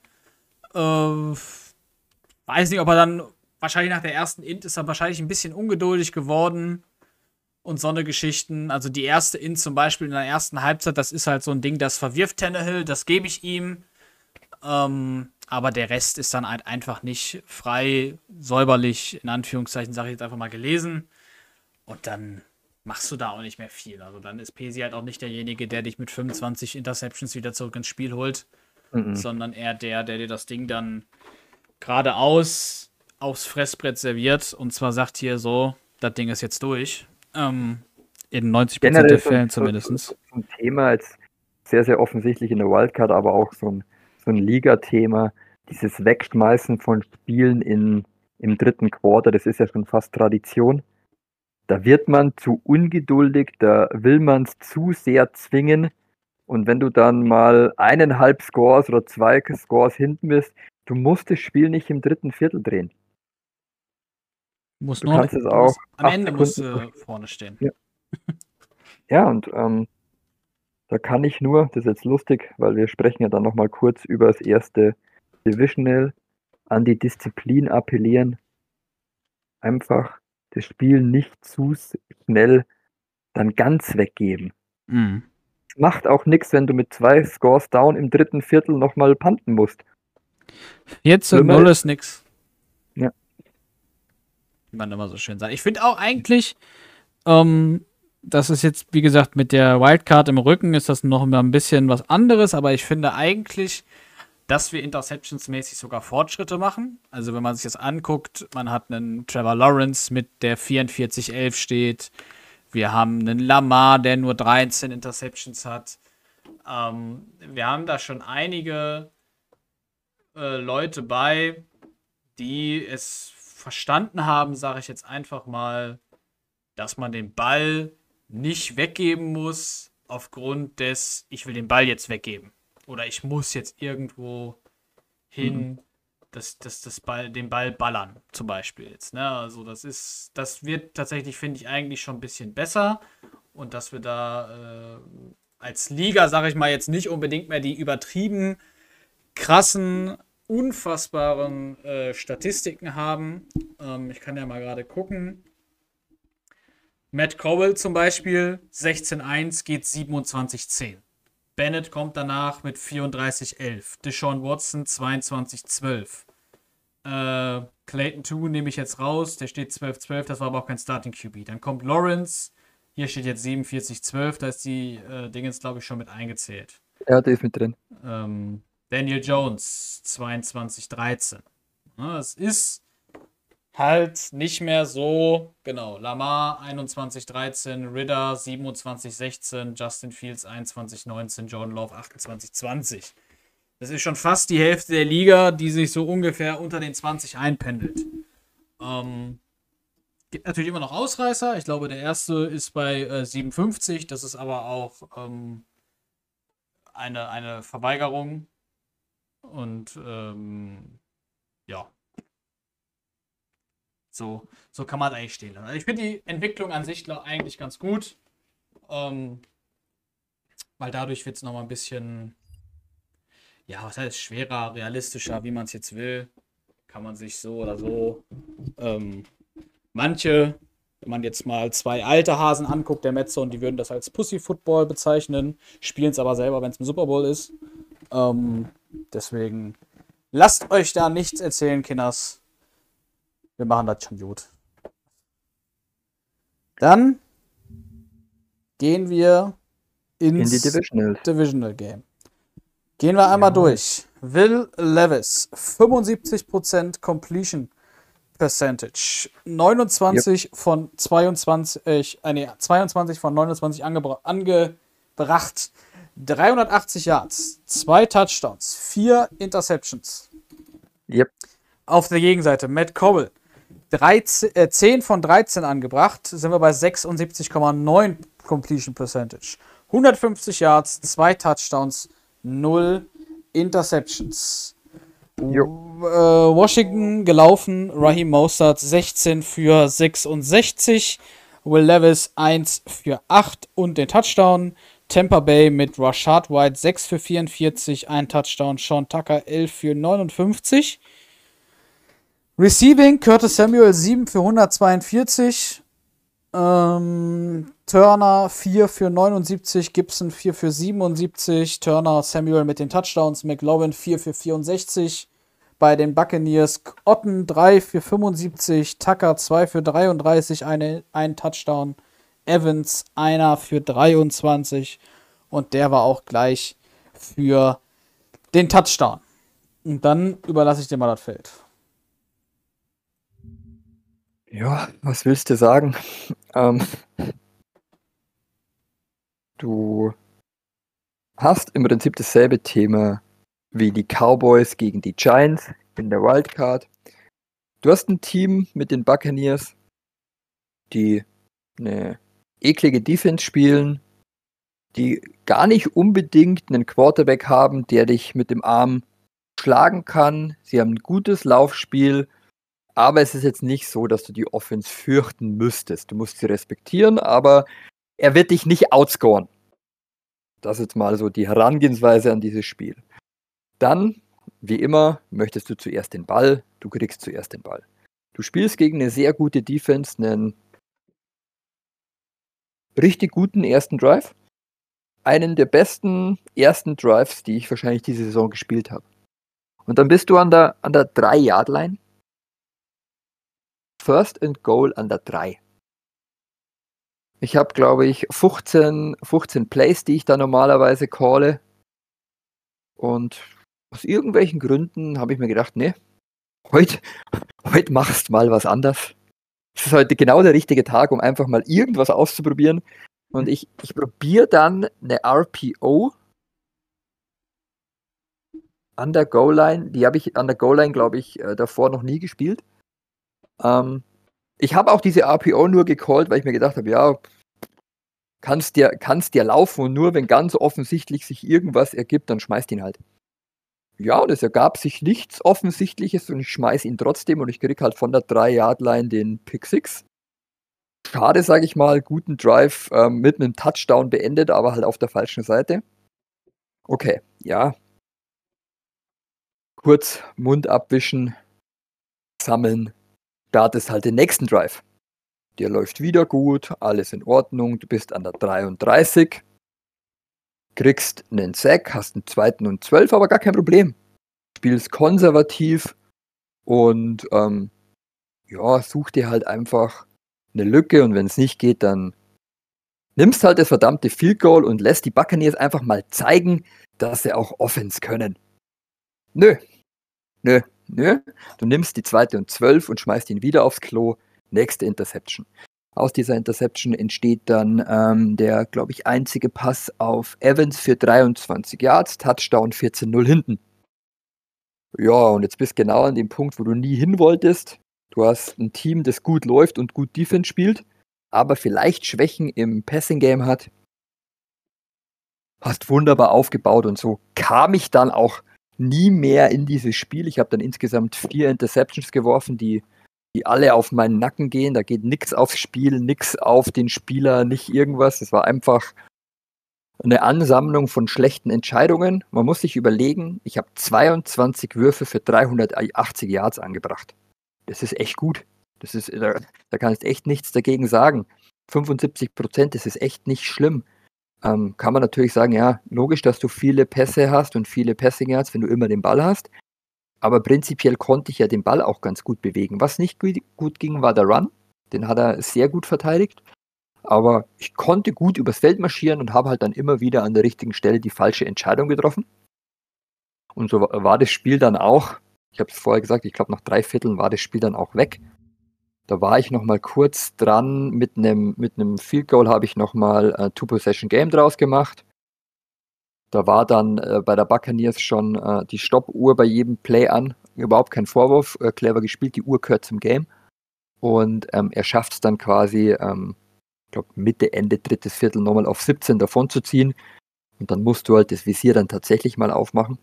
Äh, weiß nicht, ob er dann wahrscheinlich nach der ersten Int ist er wahrscheinlich ein bisschen ungeduldig geworden und so eine Geschichten. Also die erste Int zum Beispiel in der ersten Halbzeit, das ist halt so ein Ding, das verwirft Tannehill, das gebe ich ihm. Ähm, aber der Rest ist dann halt einfach nicht frei, säuberlich, in Anführungszeichen, sage ich jetzt einfach mal gelesen. Und dann machst du da auch nicht mehr viel. Also dann ist Pesi halt auch nicht derjenige, der dich mit 25 Interceptions wieder zurück ins Spiel holt, mhm. sondern eher der, der dir das Ding dann geradeaus aufs Fressbrett serviert und zwar sagt hier so, das Ding ist jetzt durch. Ähm, in 90% Generell der Fällen zumindest. So ein Thema als sehr, sehr offensichtlich in der Wildcard, aber auch so ein, so ein Liga-Thema. Dieses Wegschmeißen von Spielen in, im dritten Quarter, das ist ja schon fast Tradition. Da wird man zu ungeduldig, da will man es zu sehr zwingen. Und wenn du dann mal eineinhalb Scores oder zwei Scores hinten bist, du musst das Spiel nicht im dritten Viertel drehen. Muss du nur, kannst es auch am Ende musst du vorne stehen. Ja, ja und ähm, da kann ich nur, das ist jetzt lustig, weil wir sprechen ja dann nochmal kurz über das erste Divisional, an die Disziplin appellieren. Einfach das Spiel nicht zu schnell dann ganz weggeben. Mhm. Macht auch nichts, wenn du mit zwei Scores down im dritten Viertel nochmal panten musst. Jetzt und null ist nix. Wie man immer so schön sagt. Ich finde auch eigentlich, ähm, das ist jetzt, wie gesagt, mit der Wildcard im Rücken ist das noch mal ein bisschen was anderes, aber ich finde eigentlich dass wir interceptionsmäßig sogar Fortschritte machen. Also wenn man sich das anguckt, man hat einen Trevor Lawrence mit der 44-11 steht. Wir haben einen Lamar, der nur 13 Interceptions hat. Ähm, wir haben da schon einige äh, Leute bei, die es verstanden haben, sage ich jetzt einfach mal, dass man den Ball nicht weggeben muss aufgrund des, ich will den Ball jetzt weggeben. Oder ich muss jetzt irgendwo hin, mhm. das, das, das Ball, den Ball ballern, zum Beispiel jetzt. Ne? Also das ist, das wird tatsächlich, finde ich, eigentlich schon ein bisschen besser. Und dass wir da äh, als Liga, sage ich mal, jetzt nicht unbedingt mehr die übertrieben krassen, unfassbaren äh, Statistiken haben. Ähm, ich kann ja mal gerade gucken. Matt Cowell zum Beispiel, 16-1 geht 27-10. Bennett kommt danach mit 34-11. Deshaun Watson 22-12. Äh, Clayton 2 nehme ich jetzt raus, der steht 12-12, das war aber auch kein Starting QB. Dann kommt Lawrence, hier steht jetzt 47-12, da ist die äh, Dingens, glaube ich, schon mit eingezählt. Ja, der ist mit drin. Ähm, Daniel Jones 22-13. Ja, es ist halt nicht mehr so, genau, Lamar 21-13, Ridder 27-16, Justin Fields 21-19, Jordan Love 28-20. Das ist schon fast die Hälfte der Liga, die sich so ungefähr unter den 20 einpendelt. Ähm, gibt natürlich immer noch Ausreißer. Ich glaube, der erste ist bei äh, 57. Das ist aber auch ähm, eine, eine Verweigerung. Und ähm, ja, so, so kann man eigentlich stehen lassen. Also ich finde die Entwicklung an sich eigentlich ganz gut. Ähm, weil dadurch wird es nochmal ein bisschen, ja, was heißt schwerer, realistischer, wie man es jetzt will. Kann man sich so oder so. Ähm, manche, wenn man jetzt mal zwei alte Hasen anguckt, der Metze, und die würden das als Pussy-Football bezeichnen, spielen es aber selber, wenn es im Super Bowl ist. Ähm, deswegen lasst euch da nichts erzählen, Kinders. Wir machen das schon gut. Dann gehen wir ins In die Divisional. Divisional Game. Gehen wir einmal ja. durch. Will Levis, 75% Completion Percentage. 29 yep. von 22, äh, nee, 22 von 29 angebracht. 380 Yards, zwei Touchdowns, vier Interceptions. Yep. Auf der Gegenseite Matt Cobble, 13, äh, 10 von 13 angebracht, sind wir bei 76,9 Completion Percentage. 150 Yards, 2 Touchdowns, 0 Interceptions. Äh, Washington gelaufen, Raheem Mostert 16 für 66, Will Levis 1 für 8 und den Touchdown. Tampa Bay mit Rashad White 6 für 44, ein Touchdown. Sean Tucker 11 für 59. Receiving, Curtis Samuel 7 für 142. Ähm, Turner 4 für 79, Gibson 4 für 77, Turner, Samuel mit den Touchdowns, McLaurin 4 für 64. Bei den Buccaneers Otten 3 für 75, Tucker 2 für 33, eine, ein Touchdown. Evans einer für 23 und der war auch gleich für den Touchdown. Und dann überlasse ich dir mal das Feld. Ja, was willst du sagen? Ähm, du hast im Prinzip dasselbe Thema wie die Cowboys gegen die Giants in der Wildcard. Du hast ein Team mit den Buccaneers, die eine eklige Defense spielen, die gar nicht unbedingt einen Quarterback haben, der dich mit dem Arm schlagen kann. Sie haben ein gutes Laufspiel aber es ist jetzt nicht so, dass du die Offense fürchten müsstest. Du musst sie respektieren, aber er wird dich nicht outscoren. Das ist jetzt mal so die Herangehensweise an dieses Spiel. Dann, wie immer, möchtest du zuerst den Ball, du kriegst zuerst den Ball. Du spielst gegen eine sehr gute Defense, einen richtig guten ersten Drive. Einen der besten ersten Drives, die ich wahrscheinlich diese Saison gespielt habe. Und dann bist du an der, an der 3-Yard-Line First and Goal an der 3. Ich habe, glaube ich, 15, 15 Plays, die ich da normalerweise calle. Und aus irgendwelchen Gründen habe ich mir gedacht, nee, heute, heute machst mal was anders. Es ist heute genau der richtige Tag, um einfach mal irgendwas auszuprobieren. Und ich, ich probiere dann eine RPO an der Goal-Line. Die habe ich an der Goal-Line, glaube ich, äh, davor noch nie gespielt. Ähm, ich habe auch diese RPO nur gecallt, weil ich mir gedacht habe, ja, kannst dir, kannst dir laufen und nur wenn ganz offensichtlich sich irgendwas ergibt, dann schmeißt ihn halt. Ja, und es ergab sich nichts Offensichtliches und ich schmeiß ihn trotzdem und ich krieg halt von der 3-Yard-Line den Pick 6. Schade, sage ich mal, guten Drive ähm, mit einem Touchdown beendet, aber halt auf der falschen Seite. Okay, ja. Kurz Mund abwischen, sammeln, startest halt den nächsten Drive. Der läuft wieder gut, alles in Ordnung, du bist an der 33, kriegst einen Sack, hast einen zweiten und zwölf, aber gar kein Problem. Spielst konservativ und ähm, ja, such dir halt einfach eine Lücke und wenn es nicht geht, dann nimmst halt das verdammte Field Goal und lässt die Buccaneers einfach mal zeigen, dass sie auch Offense können. Nö, nö, nö. Du nimmst die zweite und zwölf und schmeißt ihn wieder aufs Klo nächste Interception. Aus dieser Interception entsteht dann ähm, der, glaube ich, einzige Pass auf Evans für 23 Yards, Touchdown 14-0 hinten. Ja, und jetzt bist du genau an dem Punkt, wo du nie hin wolltest. Du hast ein Team, das gut läuft und gut Defense spielt, aber vielleicht Schwächen im Passing Game hat. Hast wunderbar aufgebaut und so kam ich dann auch nie mehr in dieses Spiel. Ich habe dann insgesamt vier Interceptions geworfen, die die alle auf meinen Nacken gehen. Da geht nichts aufs Spiel, nichts auf den Spieler, nicht irgendwas. Es war einfach eine Ansammlung von schlechten Entscheidungen. Man muss sich überlegen, ich habe 22 Würfe für 380 Yards angebracht. Das ist echt gut. Das ist, da, da kannst echt nichts dagegen sagen. 75 Prozent, das ist echt nicht schlimm. Ähm, kann man natürlich sagen, ja, logisch, dass du viele Pässe hast und viele Passing Yards, wenn du immer den Ball hast. Aber prinzipiell konnte ich ja den Ball auch ganz gut bewegen. Was nicht gut ging, war der Run. Den hat er sehr gut verteidigt. Aber ich konnte gut übers Feld marschieren und habe halt dann immer wieder an der richtigen Stelle die falsche Entscheidung getroffen. Und so war das Spiel dann auch. Ich habe es vorher gesagt, ich glaube nach drei Vierteln war das Spiel dann auch weg. Da war ich noch mal kurz dran mit einem mit Field Goal habe ich noch mal ein Two Possession Game draus gemacht. Da war dann äh, bei der Buccaneers schon äh, die Stoppuhr bei jedem Play an. Überhaupt kein Vorwurf, äh, clever gespielt, die Uhr gehört zum Game. Und ähm, er schafft es dann quasi, ähm, ich glaube Mitte, Ende, drittes Viertel nochmal auf 17 davon zu ziehen. Und dann musst du halt das Visier dann tatsächlich mal aufmachen.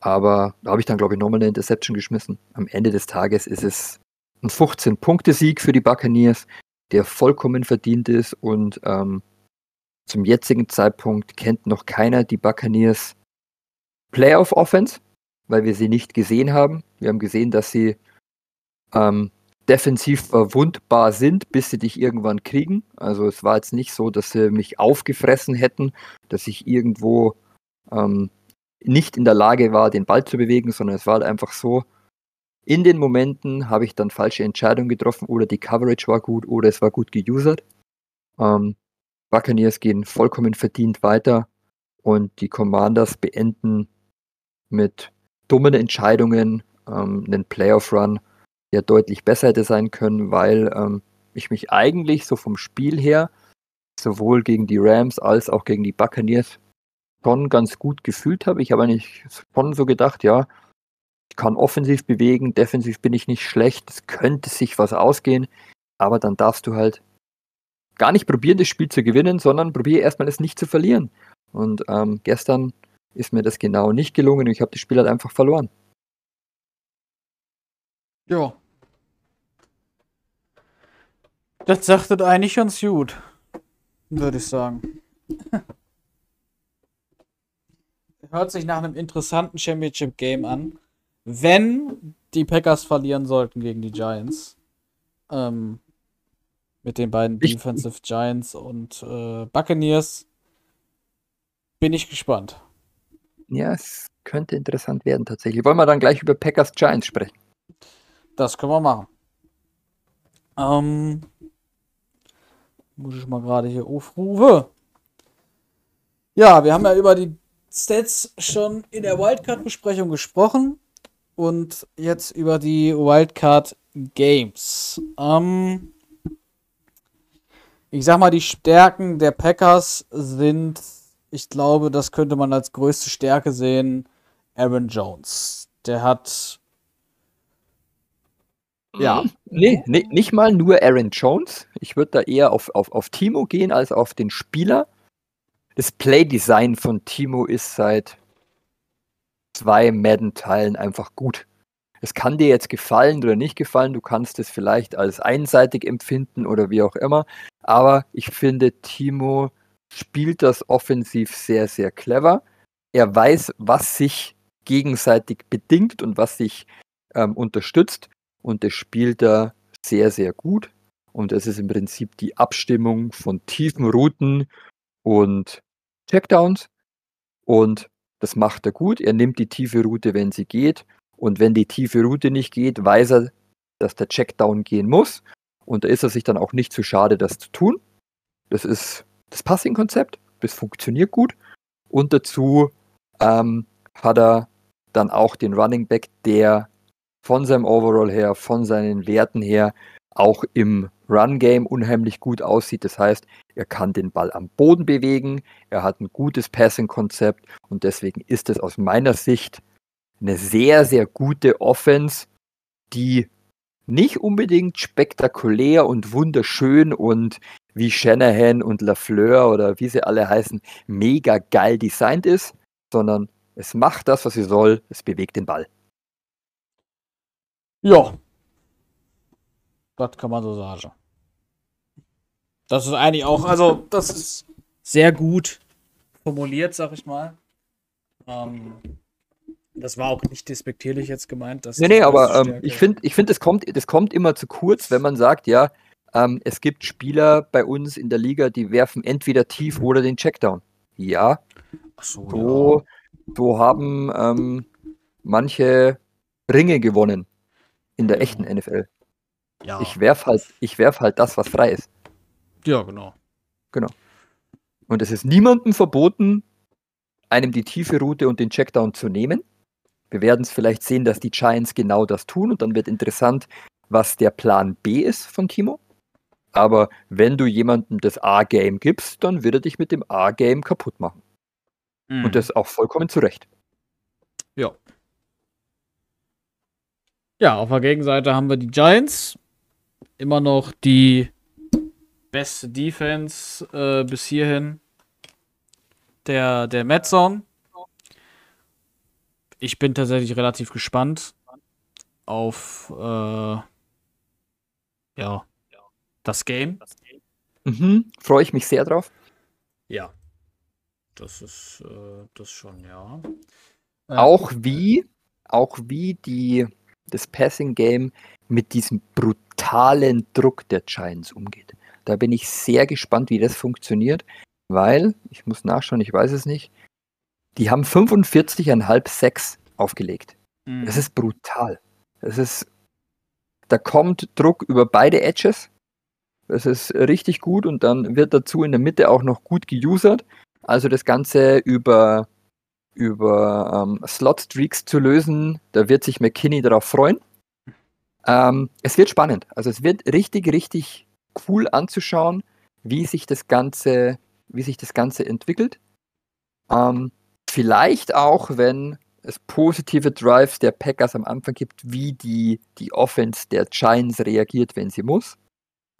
Aber da habe ich dann, glaube ich, nochmal eine Interception geschmissen. Am Ende des Tages ist es ein 15-Punkte-Sieg für die Buccaneers, der vollkommen verdient ist und ähm, zum jetzigen Zeitpunkt kennt noch keiner die Buccaneers Playoff Offense, weil wir sie nicht gesehen haben. Wir haben gesehen, dass sie ähm, defensiv verwundbar sind, bis sie dich irgendwann kriegen. Also es war jetzt nicht so, dass sie mich aufgefressen hätten, dass ich irgendwo ähm, nicht in der Lage war, den Ball zu bewegen, sondern es war halt einfach so, in den Momenten habe ich dann falsche Entscheidungen getroffen oder die Coverage war gut oder es war gut geusert. Ähm, Buccaneers gehen vollkommen verdient weiter und die Commanders beenden mit dummen Entscheidungen ähm, einen Playoff-Run, der deutlich besser hätte sein können, weil ähm, ich mich eigentlich so vom Spiel her sowohl gegen die Rams als auch gegen die Buccaneers schon ganz gut gefühlt habe. Ich habe eigentlich schon so gedacht, ja, ich kann offensiv bewegen, defensiv bin ich nicht schlecht, es könnte sich was ausgehen, aber dann darfst du halt gar nicht probieren, das Spiel zu gewinnen, sondern probiere erstmal es nicht zu verlieren. Und ähm, gestern ist mir das genau nicht gelungen und ich habe das Spiel halt einfach verloren. Ja. Das sagt es eigentlich ganz gut, würde ich sagen. Hört sich nach einem interessanten Championship-Game an. Wenn die Packers verlieren sollten gegen die Giants, ähm, mit den beiden ich, Defensive Giants und äh, Buccaneers. Bin ich gespannt. Ja, es könnte interessant werden tatsächlich. Wollen wir dann gleich über Packers Giants sprechen? Das können wir machen. Ähm, muss ich mal gerade hier aufrufen. Ja, wir haben ja über die Stats schon in der Wildcard-Besprechung gesprochen und jetzt über die Wildcard Games. Ähm, ich sag mal, die Stärken der Packers sind, ich glaube, das könnte man als größte Stärke sehen, Aaron Jones. Der hat. Ja. Nee, nee, nicht mal nur Aaron Jones. Ich würde da eher auf, auf, auf Timo gehen als auf den Spieler. Das Playdesign von Timo ist seit zwei Madden-Teilen einfach gut. Es kann dir jetzt gefallen oder nicht gefallen, du kannst es vielleicht als einseitig empfinden oder wie auch immer, aber ich finde, Timo spielt das offensiv sehr, sehr clever. Er weiß, was sich gegenseitig bedingt und was sich ähm, unterstützt und das spielt er sehr, sehr gut. Und es ist im Prinzip die Abstimmung von tiefen Routen und Checkdowns. Und das macht er gut. Er nimmt die tiefe Route, wenn sie geht. Und wenn die tiefe Route nicht geht, weiß er, dass der Checkdown gehen muss. Und da ist er sich dann auch nicht zu schade, das zu tun. Das ist das Passing-Konzept. Das funktioniert gut. Und dazu ähm, hat er dann auch den Running Back, der von seinem Overall her, von seinen Werten her auch im Run-Game unheimlich gut aussieht. Das heißt, er kann den Ball am Boden bewegen, er hat ein gutes Passing-Konzept und deswegen ist es aus meiner Sicht eine sehr, sehr gute Offense, die nicht unbedingt spektakulär und wunderschön und wie Shanahan und Lafleur oder wie sie alle heißen, mega geil designt ist, sondern es macht das, was sie soll, es bewegt den Ball. Ja. Das kann man so sagen. Das ist eigentlich auch, also, das ist sehr gut formuliert, sag ich mal. Ähm, das war auch nicht despektierlich jetzt gemeint. Dass nee, nee, aber ähm, ich finde, ich find, das, kommt, das kommt immer zu kurz, wenn man sagt, ja, ähm, es gibt Spieler bei uns in der Liga, die werfen entweder tief oder den Checkdown. Ja. Ach so, so, ja. so haben ähm, manche Ringe gewonnen in der echten NFL. Ja. Ich werf halt, ich werf halt das, was frei ist. Ja, genau. Genau. Und es ist niemandem verboten, einem die tiefe Route und den Checkdown zu nehmen. Wir werden es vielleicht sehen, dass die Giants genau das tun und dann wird interessant, was der Plan B ist von Timo. Aber wenn du jemandem das A-Game gibst, dann wird er dich mit dem A-Game kaputt machen. Mhm. Und das auch vollkommen zu Recht. Ja. Ja, auf der Gegenseite haben wir die Giants. Immer noch die beste Defense äh, bis hierhin. Der, der Metzon ich bin tatsächlich relativ gespannt auf äh, ja, das Game. Mhm, Freue ich mich sehr drauf. Ja. Das ist äh, das schon, ja. Äh, auch wie, auch wie die, das Passing Game mit diesem brutalen Druck der Giants umgeht. Da bin ich sehr gespannt, wie das funktioniert, weil, ich muss nachschauen, ich weiß es nicht, die haben 45,5 Sex aufgelegt. Mhm. Das ist brutal. Das ist, da kommt Druck über beide Edges. Das ist richtig gut und dann wird dazu in der Mitte auch noch gut geusert. Also das Ganze über, über ähm, Slot-Streaks zu lösen, da wird sich McKinney darauf freuen. Ähm, es wird spannend. Also es wird richtig, richtig cool anzuschauen, wie sich das Ganze, wie sich das Ganze entwickelt. Ähm, Vielleicht auch, wenn es positive Drives der Packers am Anfang gibt, wie die, die Offense der Giants reagiert, wenn sie muss.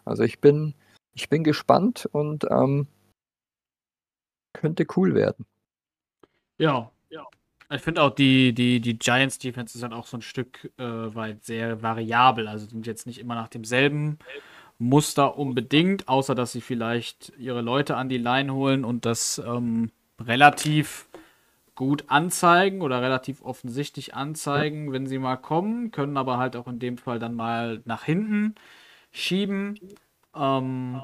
Also ich bin, ich bin gespannt und ähm, könnte cool werden. Ja, ja. Ich finde auch die, die, die Giants Defense ist dann auch so ein Stück äh, weit sehr variabel. Also sind jetzt nicht immer nach demselben Muster unbedingt, außer dass sie vielleicht ihre Leute an die Line holen und das ähm, relativ gut anzeigen oder relativ offensichtlich anzeigen, wenn sie mal kommen, können aber halt auch in dem Fall dann mal nach hinten schieben. Ähm,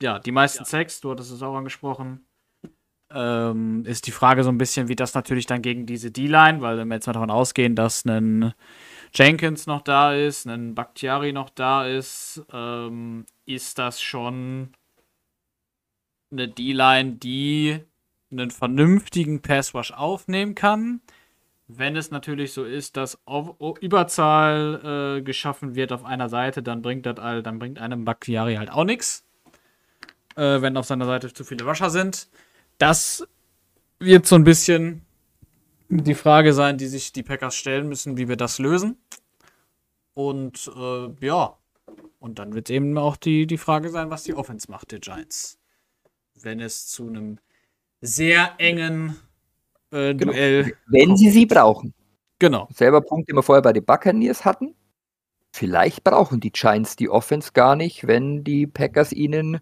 ja, die meisten Sex, du hattest es auch angesprochen, ähm, ist die Frage so ein bisschen, wie das natürlich dann gegen diese D-Line, weil wenn wir jetzt mal davon ausgehen, dass ein Jenkins noch da ist, ein Bakhtiari noch da ist, ähm, ist das schon eine D-Line, die einen vernünftigen Pass Rush aufnehmen kann. Wenn es natürlich so ist, dass Überzahl äh, geschaffen wird auf einer Seite, dann bringt das all, dann bringt einem Bakhtiari halt auch nichts. Äh, wenn auf seiner Seite zu viele Rusher sind. Das wird so ein bisschen die Frage sein, die sich die Packers stellen müssen, wie wir das lösen. Und äh, ja, und dann wird eben auch die, die Frage sein, was die Offense macht, der Giants. Wenn es zu einem sehr engen äh, genau. Duell. Wenn sie sie brauchen. Genau. Selber Punkt, den wir vorher bei den Buccaneers hatten. Vielleicht brauchen die Giants die Offense gar nicht, wenn die Packers ihnen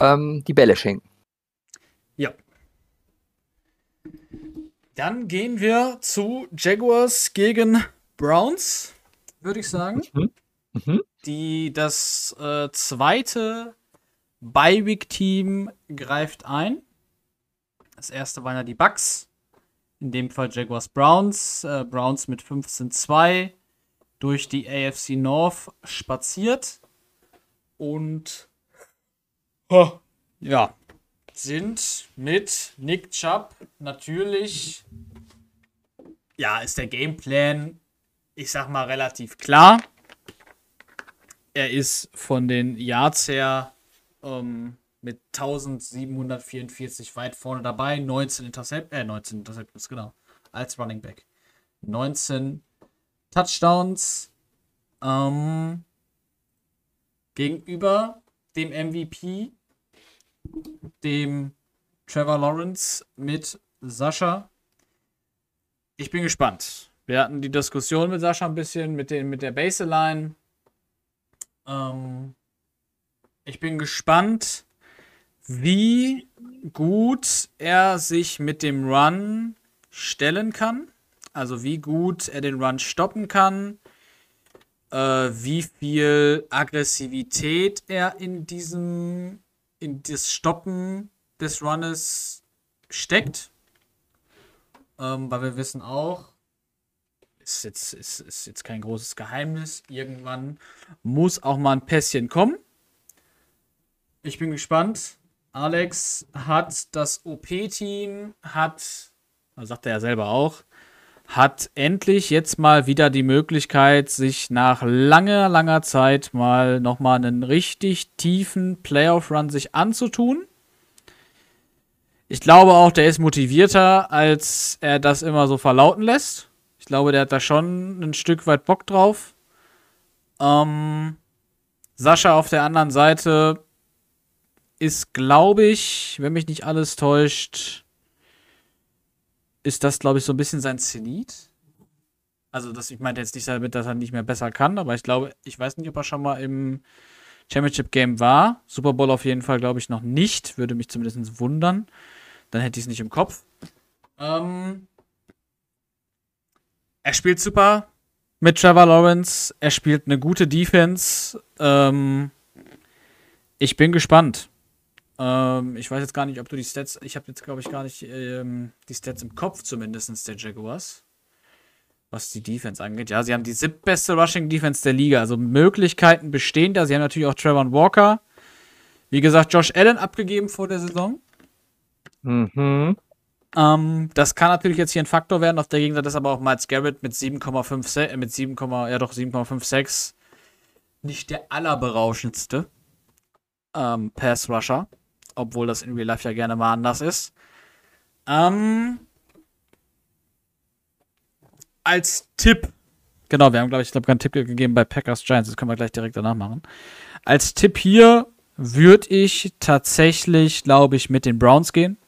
ähm, die Bälle schenken. Ja. Dann gehen wir zu Jaguars gegen Browns, würde ich sagen. Mhm. Mhm. Die, das äh, zweite Bi-Week-Team greift ein. Das erste waren ja die Bucks. In dem Fall Jaguars Browns. Äh, Browns mit 15-2 durch die AFC North spaziert. Und oh, ja, sind mit Nick Chubb natürlich. Ja, ist der Gameplan, ich sag mal, relativ klar. Er ist von den Yards her ähm, mit 1744 weit vorne dabei. 19 Intercept, äh, 19 Interceptions, genau. Als Running Back. 19 Touchdowns. Ähm, gegenüber dem MVP, dem Trevor Lawrence mit Sascha. Ich bin gespannt. Wir hatten die Diskussion mit Sascha ein bisschen, mit, den, mit der Baseline. Ähm, ich bin gespannt, wie gut er sich mit dem Run stellen kann. Also wie gut er den Run stoppen kann. Äh, wie viel Aggressivität er in diesem, in das Stoppen des Runnes steckt. Ähm, weil wir wissen auch, ist jetzt, ist, ist jetzt kein großes Geheimnis. Irgendwann muss auch mal ein Pässchen kommen. Ich bin gespannt. Alex hat das OP-Team, hat, sagt er ja selber auch, hat endlich jetzt mal wieder die Möglichkeit, sich nach langer, langer Zeit mal nochmal einen richtig tiefen Playoff-Run sich anzutun. Ich glaube auch, der ist motivierter, als er das immer so verlauten lässt. Ich glaube, der hat da schon ein Stück weit Bock drauf. Ähm, Sascha auf der anderen Seite ist, glaube ich, wenn mich nicht alles täuscht, ist das, glaube ich, so ein bisschen sein Zenit. Also, das, ich meinte jetzt nicht damit, dass er nicht mehr besser kann, aber ich glaube, ich weiß nicht, ob er schon mal im Championship Game war. Super Bowl auf jeden Fall, glaube ich, noch nicht. Würde mich zumindest wundern. Dann hätte ich es nicht im Kopf. Ähm, er spielt super mit Trevor Lawrence. Er spielt eine gute Defense. Ähm, ich bin gespannt. Ähm, ich weiß jetzt gar nicht, ob du die Stats. Ich habe jetzt, glaube ich, gar nicht ähm, die Stats im Kopf, zumindest der Jaguars. Was die Defense angeht. Ja, sie haben die siebtbeste Rushing Defense der Liga. Also Möglichkeiten bestehen da. Sie haben natürlich auch Trevor Walker. Wie gesagt, Josh Allen abgegeben vor der Saison. Mhm. Ähm, das kann natürlich jetzt hier ein Faktor werden. Auf der Gegenseite ist aber auch Miles Garrett mit 7,5 äh, mit 7, ja doch 7,56 nicht der allerberauschendste ähm, Pass Rusher obwohl das in Real Life ja gerne mal anders ist. Ähm, als Tipp, genau, wir haben, glaube ich, glaube keinen Tipp gegeben bei Packers Giants, das können wir gleich direkt danach machen. Als Tipp hier würde ich tatsächlich, glaube ich, mit den Browns gehen.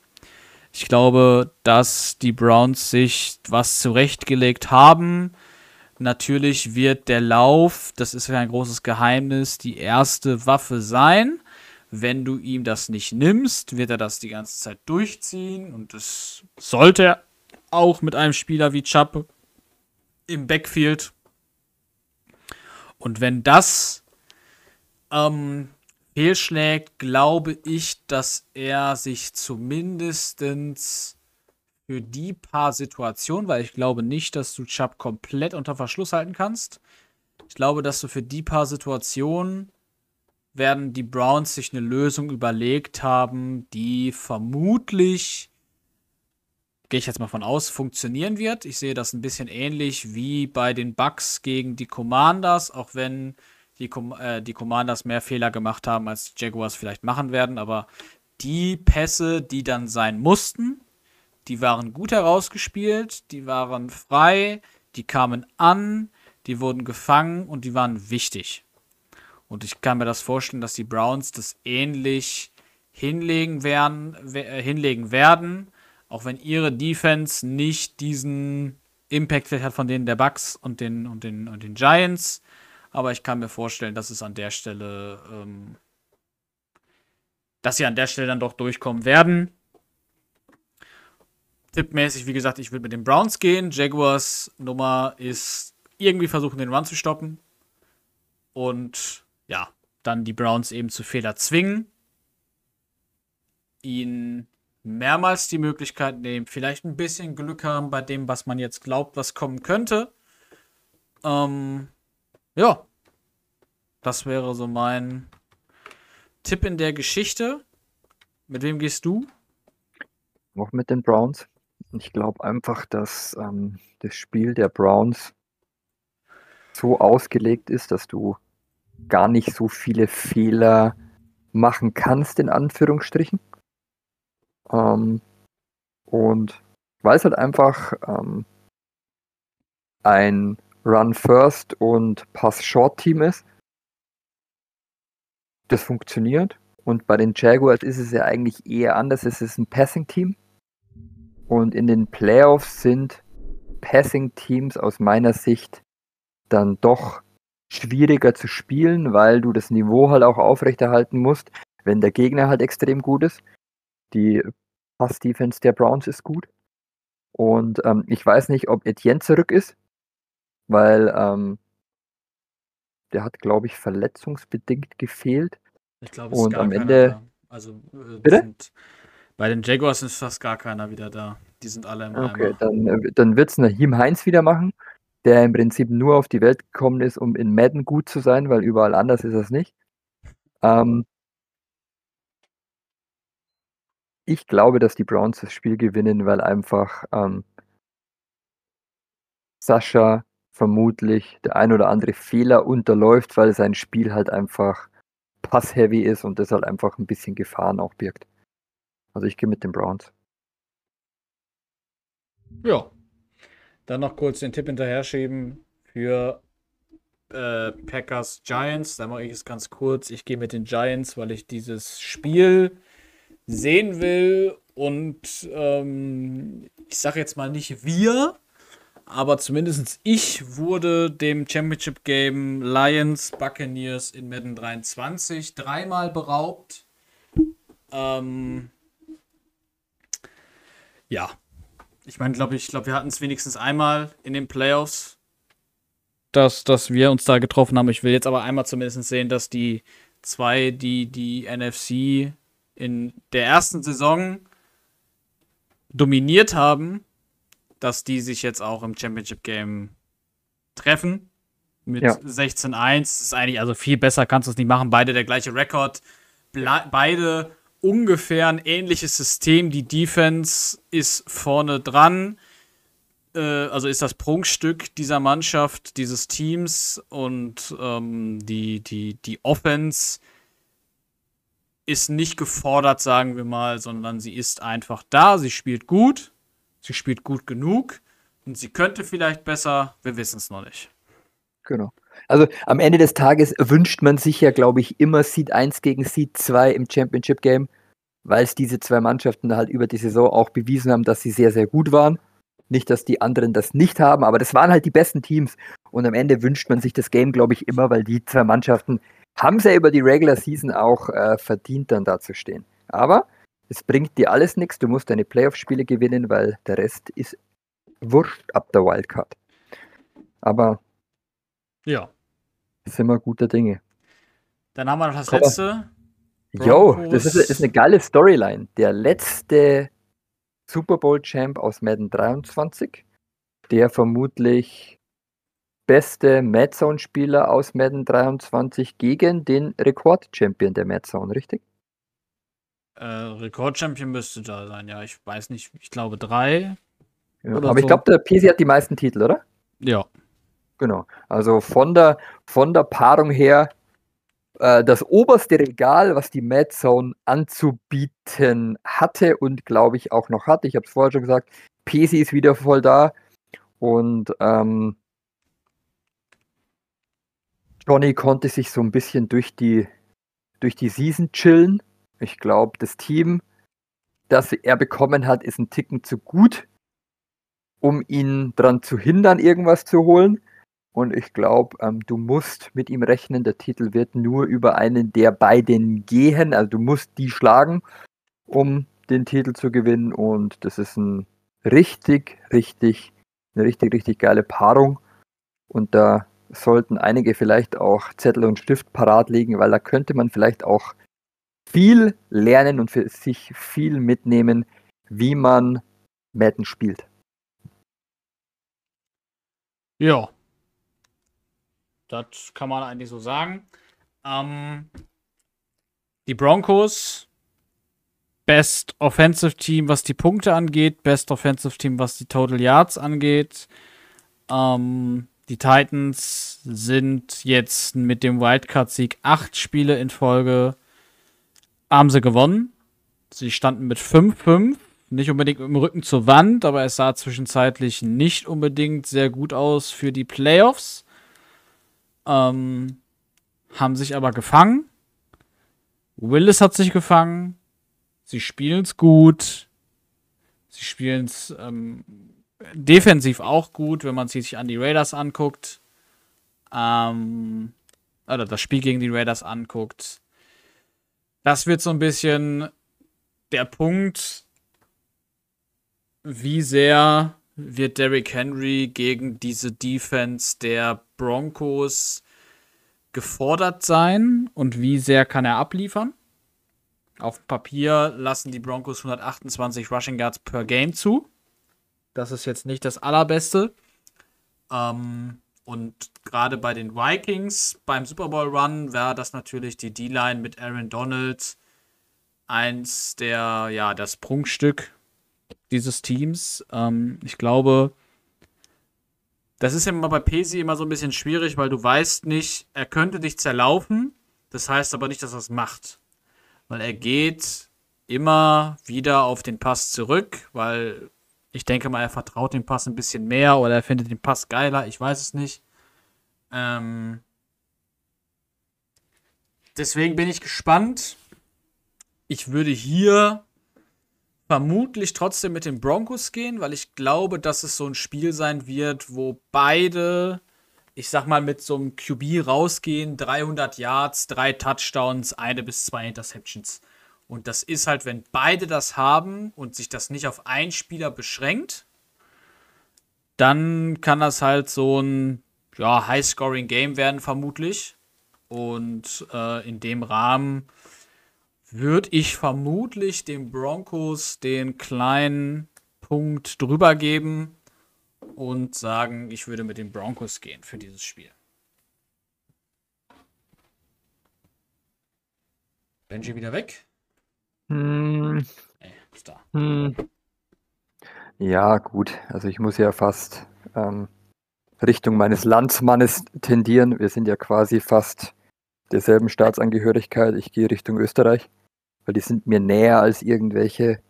Ich glaube, dass die Browns sich was zurechtgelegt haben. Natürlich wird der Lauf, das ist ja ein großes Geheimnis, die erste Waffe sein. Wenn du ihm das nicht nimmst, wird er das die ganze Zeit durchziehen und das sollte er auch mit einem Spieler wie Chubb im Backfield. Und wenn das ähm, fehlschlägt, glaube ich, dass er sich zumindest für die paar Situationen, weil ich glaube nicht, dass du Chubb komplett unter Verschluss halten kannst. Ich glaube, dass du für die paar Situationen werden die Browns sich eine Lösung überlegt haben, die vermutlich gehe ich jetzt mal von aus, funktionieren wird. Ich sehe das ein bisschen ähnlich wie bei den Bucks gegen die Commanders, auch wenn die, Com äh, die Commanders mehr Fehler gemacht haben, als die Jaguars vielleicht machen werden. Aber die Pässe, die dann sein mussten, die waren gut herausgespielt, die waren frei, die kamen an, die wurden gefangen und die waren wichtig. Und ich kann mir das vorstellen, dass die Browns das ähnlich hinlegen werden, äh, hinlegen werden auch wenn ihre Defense nicht diesen Impact vielleicht hat von denen der Bucks und den, und den, und den Giants. Aber ich kann mir vorstellen, dass es an der Stelle, ähm, dass sie an der Stelle dann doch durchkommen werden. Tippmäßig, wie gesagt, ich würde mit den Browns gehen. Jaguars Nummer ist irgendwie versuchen, den Run zu stoppen. Und ja, dann die Browns eben zu Fehler zwingen. Ihn mehrmals die Möglichkeit nehmen, vielleicht ein bisschen Glück haben bei dem, was man jetzt glaubt, was kommen könnte. Ähm, ja, das wäre so mein Tipp in der Geschichte. Mit wem gehst du? Auch mit den Browns. Ich glaube einfach, dass ähm, das Spiel der Browns so ausgelegt ist, dass du gar nicht so viele Fehler machen kannst, in Anführungsstrichen. Ähm, und weil es halt einfach ähm, ein Run-First und Pass-Short-Team ist, das funktioniert. Und bei den Jaguars ist es ja eigentlich eher anders. Es ist ein Passing-Team. Und in den Playoffs sind Passing-Teams aus meiner Sicht dann doch schwieriger zu spielen, weil du das Niveau halt auch aufrechterhalten musst, wenn der Gegner halt extrem gut ist. Die Pass-Defense der Browns ist gut. Und ähm, ich weiß nicht, ob Etienne zurück ist, weil ähm, der hat, glaube ich, verletzungsbedingt gefehlt. Ich glaube, es ist Und gar am Ende. Da. Also, äh, sind, bei den Jaguars ist fast gar keiner wieder da. Die sind alle im Okay, Eimer. dann, äh, dann wird es Nahim Heinz wieder machen, der im Prinzip nur auf die Welt gekommen ist, um in Madden gut zu sein, weil überall anders ist es nicht. Ähm, ich glaube, dass die Browns das Spiel gewinnen, weil einfach ähm, Sascha vermutlich der ein oder andere Fehler unterläuft, weil sein Spiel halt einfach pass-heavy ist und das halt einfach ein bisschen Gefahren auch birgt. Also ich gehe mit den Browns. Ja. Dann noch kurz den Tipp hinterher schieben für äh, Packers Giants. Da mache ich es ganz kurz. Ich gehe mit den Giants, weil ich dieses Spiel sehen will. Und ähm, ich sage jetzt mal nicht wir, aber zumindest ich wurde dem Championship Game Lions Buccaneers in Madden 23 dreimal beraubt. Ähm, ja, ich meine, glaube ich, glaube, wir hatten es wenigstens einmal in den Playoffs, dass, dass wir uns da getroffen haben. Ich will jetzt aber einmal zumindest sehen, dass die zwei, die die NFC in der ersten Saison dominiert haben, dass die sich jetzt auch im Championship Game treffen. Mit ja. 16-1. Das ist eigentlich, also viel besser kannst du es nicht machen. Beide der gleiche Rekord. Beide ungefähr ein ähnliches System. Die Defense ist vorne dran. Äh, also ist das Prunkstück dieser Mannschaft, dieses Teams. Und ähm, die, die, die Offense ist nicht gefordert, sagen wir mal, sondern sie ist einfach da, sie spielt gut, sie spielt gut genug und sie könnte vielleicht besser, wir wissen es noch nicht. Genau. Also am Ende des Tages wünscht man sich ja, glaube ich, immer Seed 1 gegen Seed 2 im Championship Game, weil es diese zwei Mannschaften halt über die Saison auch bewiesen haben, dass sie sehr, sehr gut waren. Nicht, dass die anderen das nicht haben, aber das waren halt die besten Teams. Und am Ende wünscht man sich das Game, glaube ich, immer, weil die zwei Mannschaften haben sie ja über die Regular Season auch äh, verdient, dann da zu stehen. Aber es bringt dir alles nichts. Du musst deine Playoff-Spiele gewinnen, weil der Rest ist wurscht ab der Wildcard. Aber ja, sind wir guter Dinge. Dann haben wir noch das Komm. letzte. Jo, das ist, ist eine geile Storyline. Der letzte Super Bowl Champ aus Madden 23, der vermutlich beste Madzone-Spieler aus Madden 23 gegen den Rekord-Champion der Madzone, richtig? Äh, Rekordchampion müsste da sein, ja. Ich weiß nicht, ich glaube drei. Ja, aber so. ich glaube, der PC hat die meisten Titel, oder? Ja. Genau. Also von der, von der Paarung her äh, das oberste Regal, was die Mad Zone anzubieten hatte und glaube ich auch noch hat. Ich habe es vorher schon gesagt, PC ist wieder voll da und ähm, Johnny konnte sich so ein bisschen durch die, durch die Season chillen. Ich glaube, das Team, das er bekommen hat, ist ein Ticken zu gut, um ihn daran zu hindern, irgendwas zu holen. Und ich glaube, ähm, du musst mit ihm rechnen. Der Titel wird nur über einen der beiden gehen. Also du musst die schlagen, um den Titel zu gewinnen. Und das ist ein richtig, richtig, eine richtig, richtig geile Paarung. Und da sollten einige vielleicht auch Zettel und Stift parat legen, weil da könnte man vielleicht auch viel lernen und für sich viel mitnehmen, wie man Madden spielt. Ja, das kann man eigentlich so sagen. Ähm, die Broncos, Best Offensive Team, was die Punkte angeht, Best Offensive Team, was die Total Yards angeht. Ähm, die Titans sind jetzt mit dem Wildcard-Sieg acht Spiele in Folge. Haben sie gewonnen. Sie standen mit 5-5. Nicht unbedingt dem Rücken zur Wand, aber es sah zwischenzeitlich nicht unbedingt sehr gut aus für die Playoffs. Ähm, haben sich aber gefangen. Willis hat sich gefangen. Sie spielen es gut. Sie spielen es ähm, defensiv auch gut, wenn man sich an die Raiders anguckt. Ähm, oder das Spiel gegen die Raiders anguckt. Das wird so ein bisschen der Punkt, wie sehr wird Derrick Henry gegen diese Defense der Broncos gefordert sein und wie sehr kann er abliefern? Auf Papier lassen die Broncos 128 Rushing Yards per Game zu. Das ist jetzt nicht das allerbeste. Ähm, und gerade bei den Vikings beim Super Bowl Run wäre das natürlich die D-Line mit Aaron Donald eins der, ja, das Prunkstück dieses Teams. Ähm, ich glaube, das ist ja immer bei Pesi immer so ein bisschen schwierig, weil du weißt nicht, er könnte dich zerlaufen. Das heißt aber nicht, dass er es macht. Weil er geht immer wieder auf den Pass zurück, weil ich denke mal, er vertraut dem Pass ein bisschen mehr oder er findet den Pass geiler. Ich weiß es nicht. Ähm deswegen bin ich gespannt. Ich würde hier vermutlich trotzdem mit den Broncos gehen, weil ich glaube, dass es so ein Spiel sein wird, wo beide, ich sag mal, mit so einem QB rausgehen, 300 Yards, drei Touchdowns, eine bis zwei Interceptions. Und das ist halt, wenn beide das haben und sich das nicht auf einen Spieler beschränkt, dann kann das halt so ein ja, High-Scoring-Game werden, vermutlich. Und äh, in dem Rahmen würde ich vermutlich den Broncos den kleinen Punkt drüber geben und sagen, ich würde mit den Broncos gehen für dieses Spiel. Benji wieder weg? Hm. Nee, ist da. Hm. Ja, gut. Also ich muss ja fast ähm, Richtung meines Landsmannes tendieren. Wir sind ja quasi fast derselben Staatsangehörigkeit. Ich gehe Richtung Österreich weil die sind mir näher als irgendwelche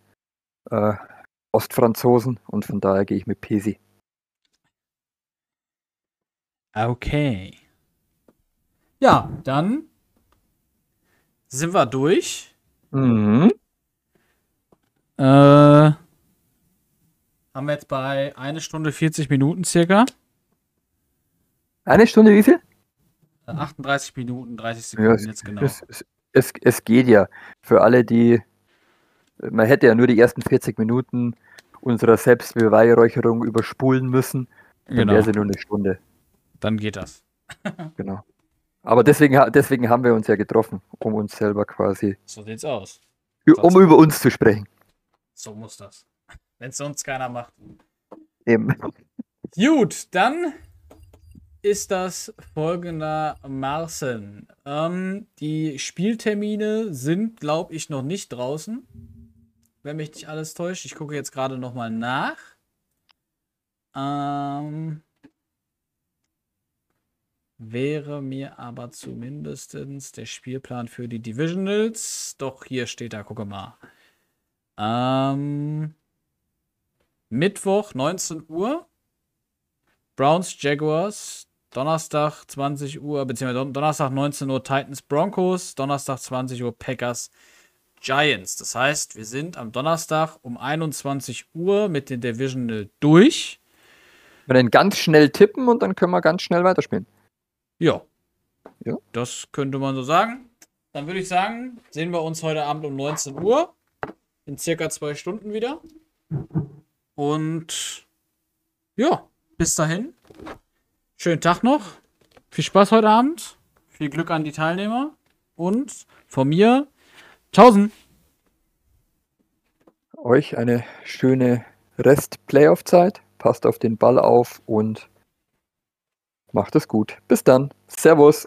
äh, Ostfranzosen und von daher gehe ich mit Pesi. Okay. Ja, dann sind wir durch. Mhm. Äh, haben wir jetzt bei eine Stunde 40 Minuten circa. Eine Stunde wie viel? 38 Minuten, 30 Sekunden ja, jetzt genau. Es, es, es, es geht ja. Für alle, die. Man hätte ja nur die ersten 40 Minuten unserer Selbstbeweihräucherung überspulen müssen. Dann genau. wäre sie nur eine Stunde. Dann geht das. genau. Aber deswegen, deswegen haben wir uns ja getroffen, um uns selber quasi. So sieht's aus. Um Sonst über uns zu sprechen. So muss das. Wenn es sonst keiner macht. Eben. Gut, dann ist das folgendermaßen. Ähm, die Spieltermine sind, glaube ich, noch nicht draußen. Wenn mich nicht alles täuscht. Ich gucke jetzt gerade nochmal nach. Ähm, wäre mir aber zumindest der Spielplan für die Divisionals. Doch, hier steht da, gucke mal. Ähm, Mittwoch, 19 Uhr. Browns, Jaguars. Donnerstag, 20 Uhr, beziehungsweise Donnerstag, 19 Uhr Titans, Broncos. Donnerstag, 20 Uhr Packers, Giants. Das heißt, wir sind am Donnerstag um 21 Uhr mit den Divisional durch. Wir dann ganz schnell tippen und dann können wir ganz schnell weiterspielen. Ja. ja. Das könnte man so sagen. Dann würde ich sagen, sehen wir uns heute Abend um 19 Uhr. In circa zwei Stunden wieder. Und ja, bis dahin. Schönen Tag noch. Viel Spaß heute Abend. Viel Glück an die Teilnehmer. Und von mir, tausend. Euch eine schöne Rest-Playoff-Zeit. Passt auf den Ball auf und macht es gut. Bis dann. Servus.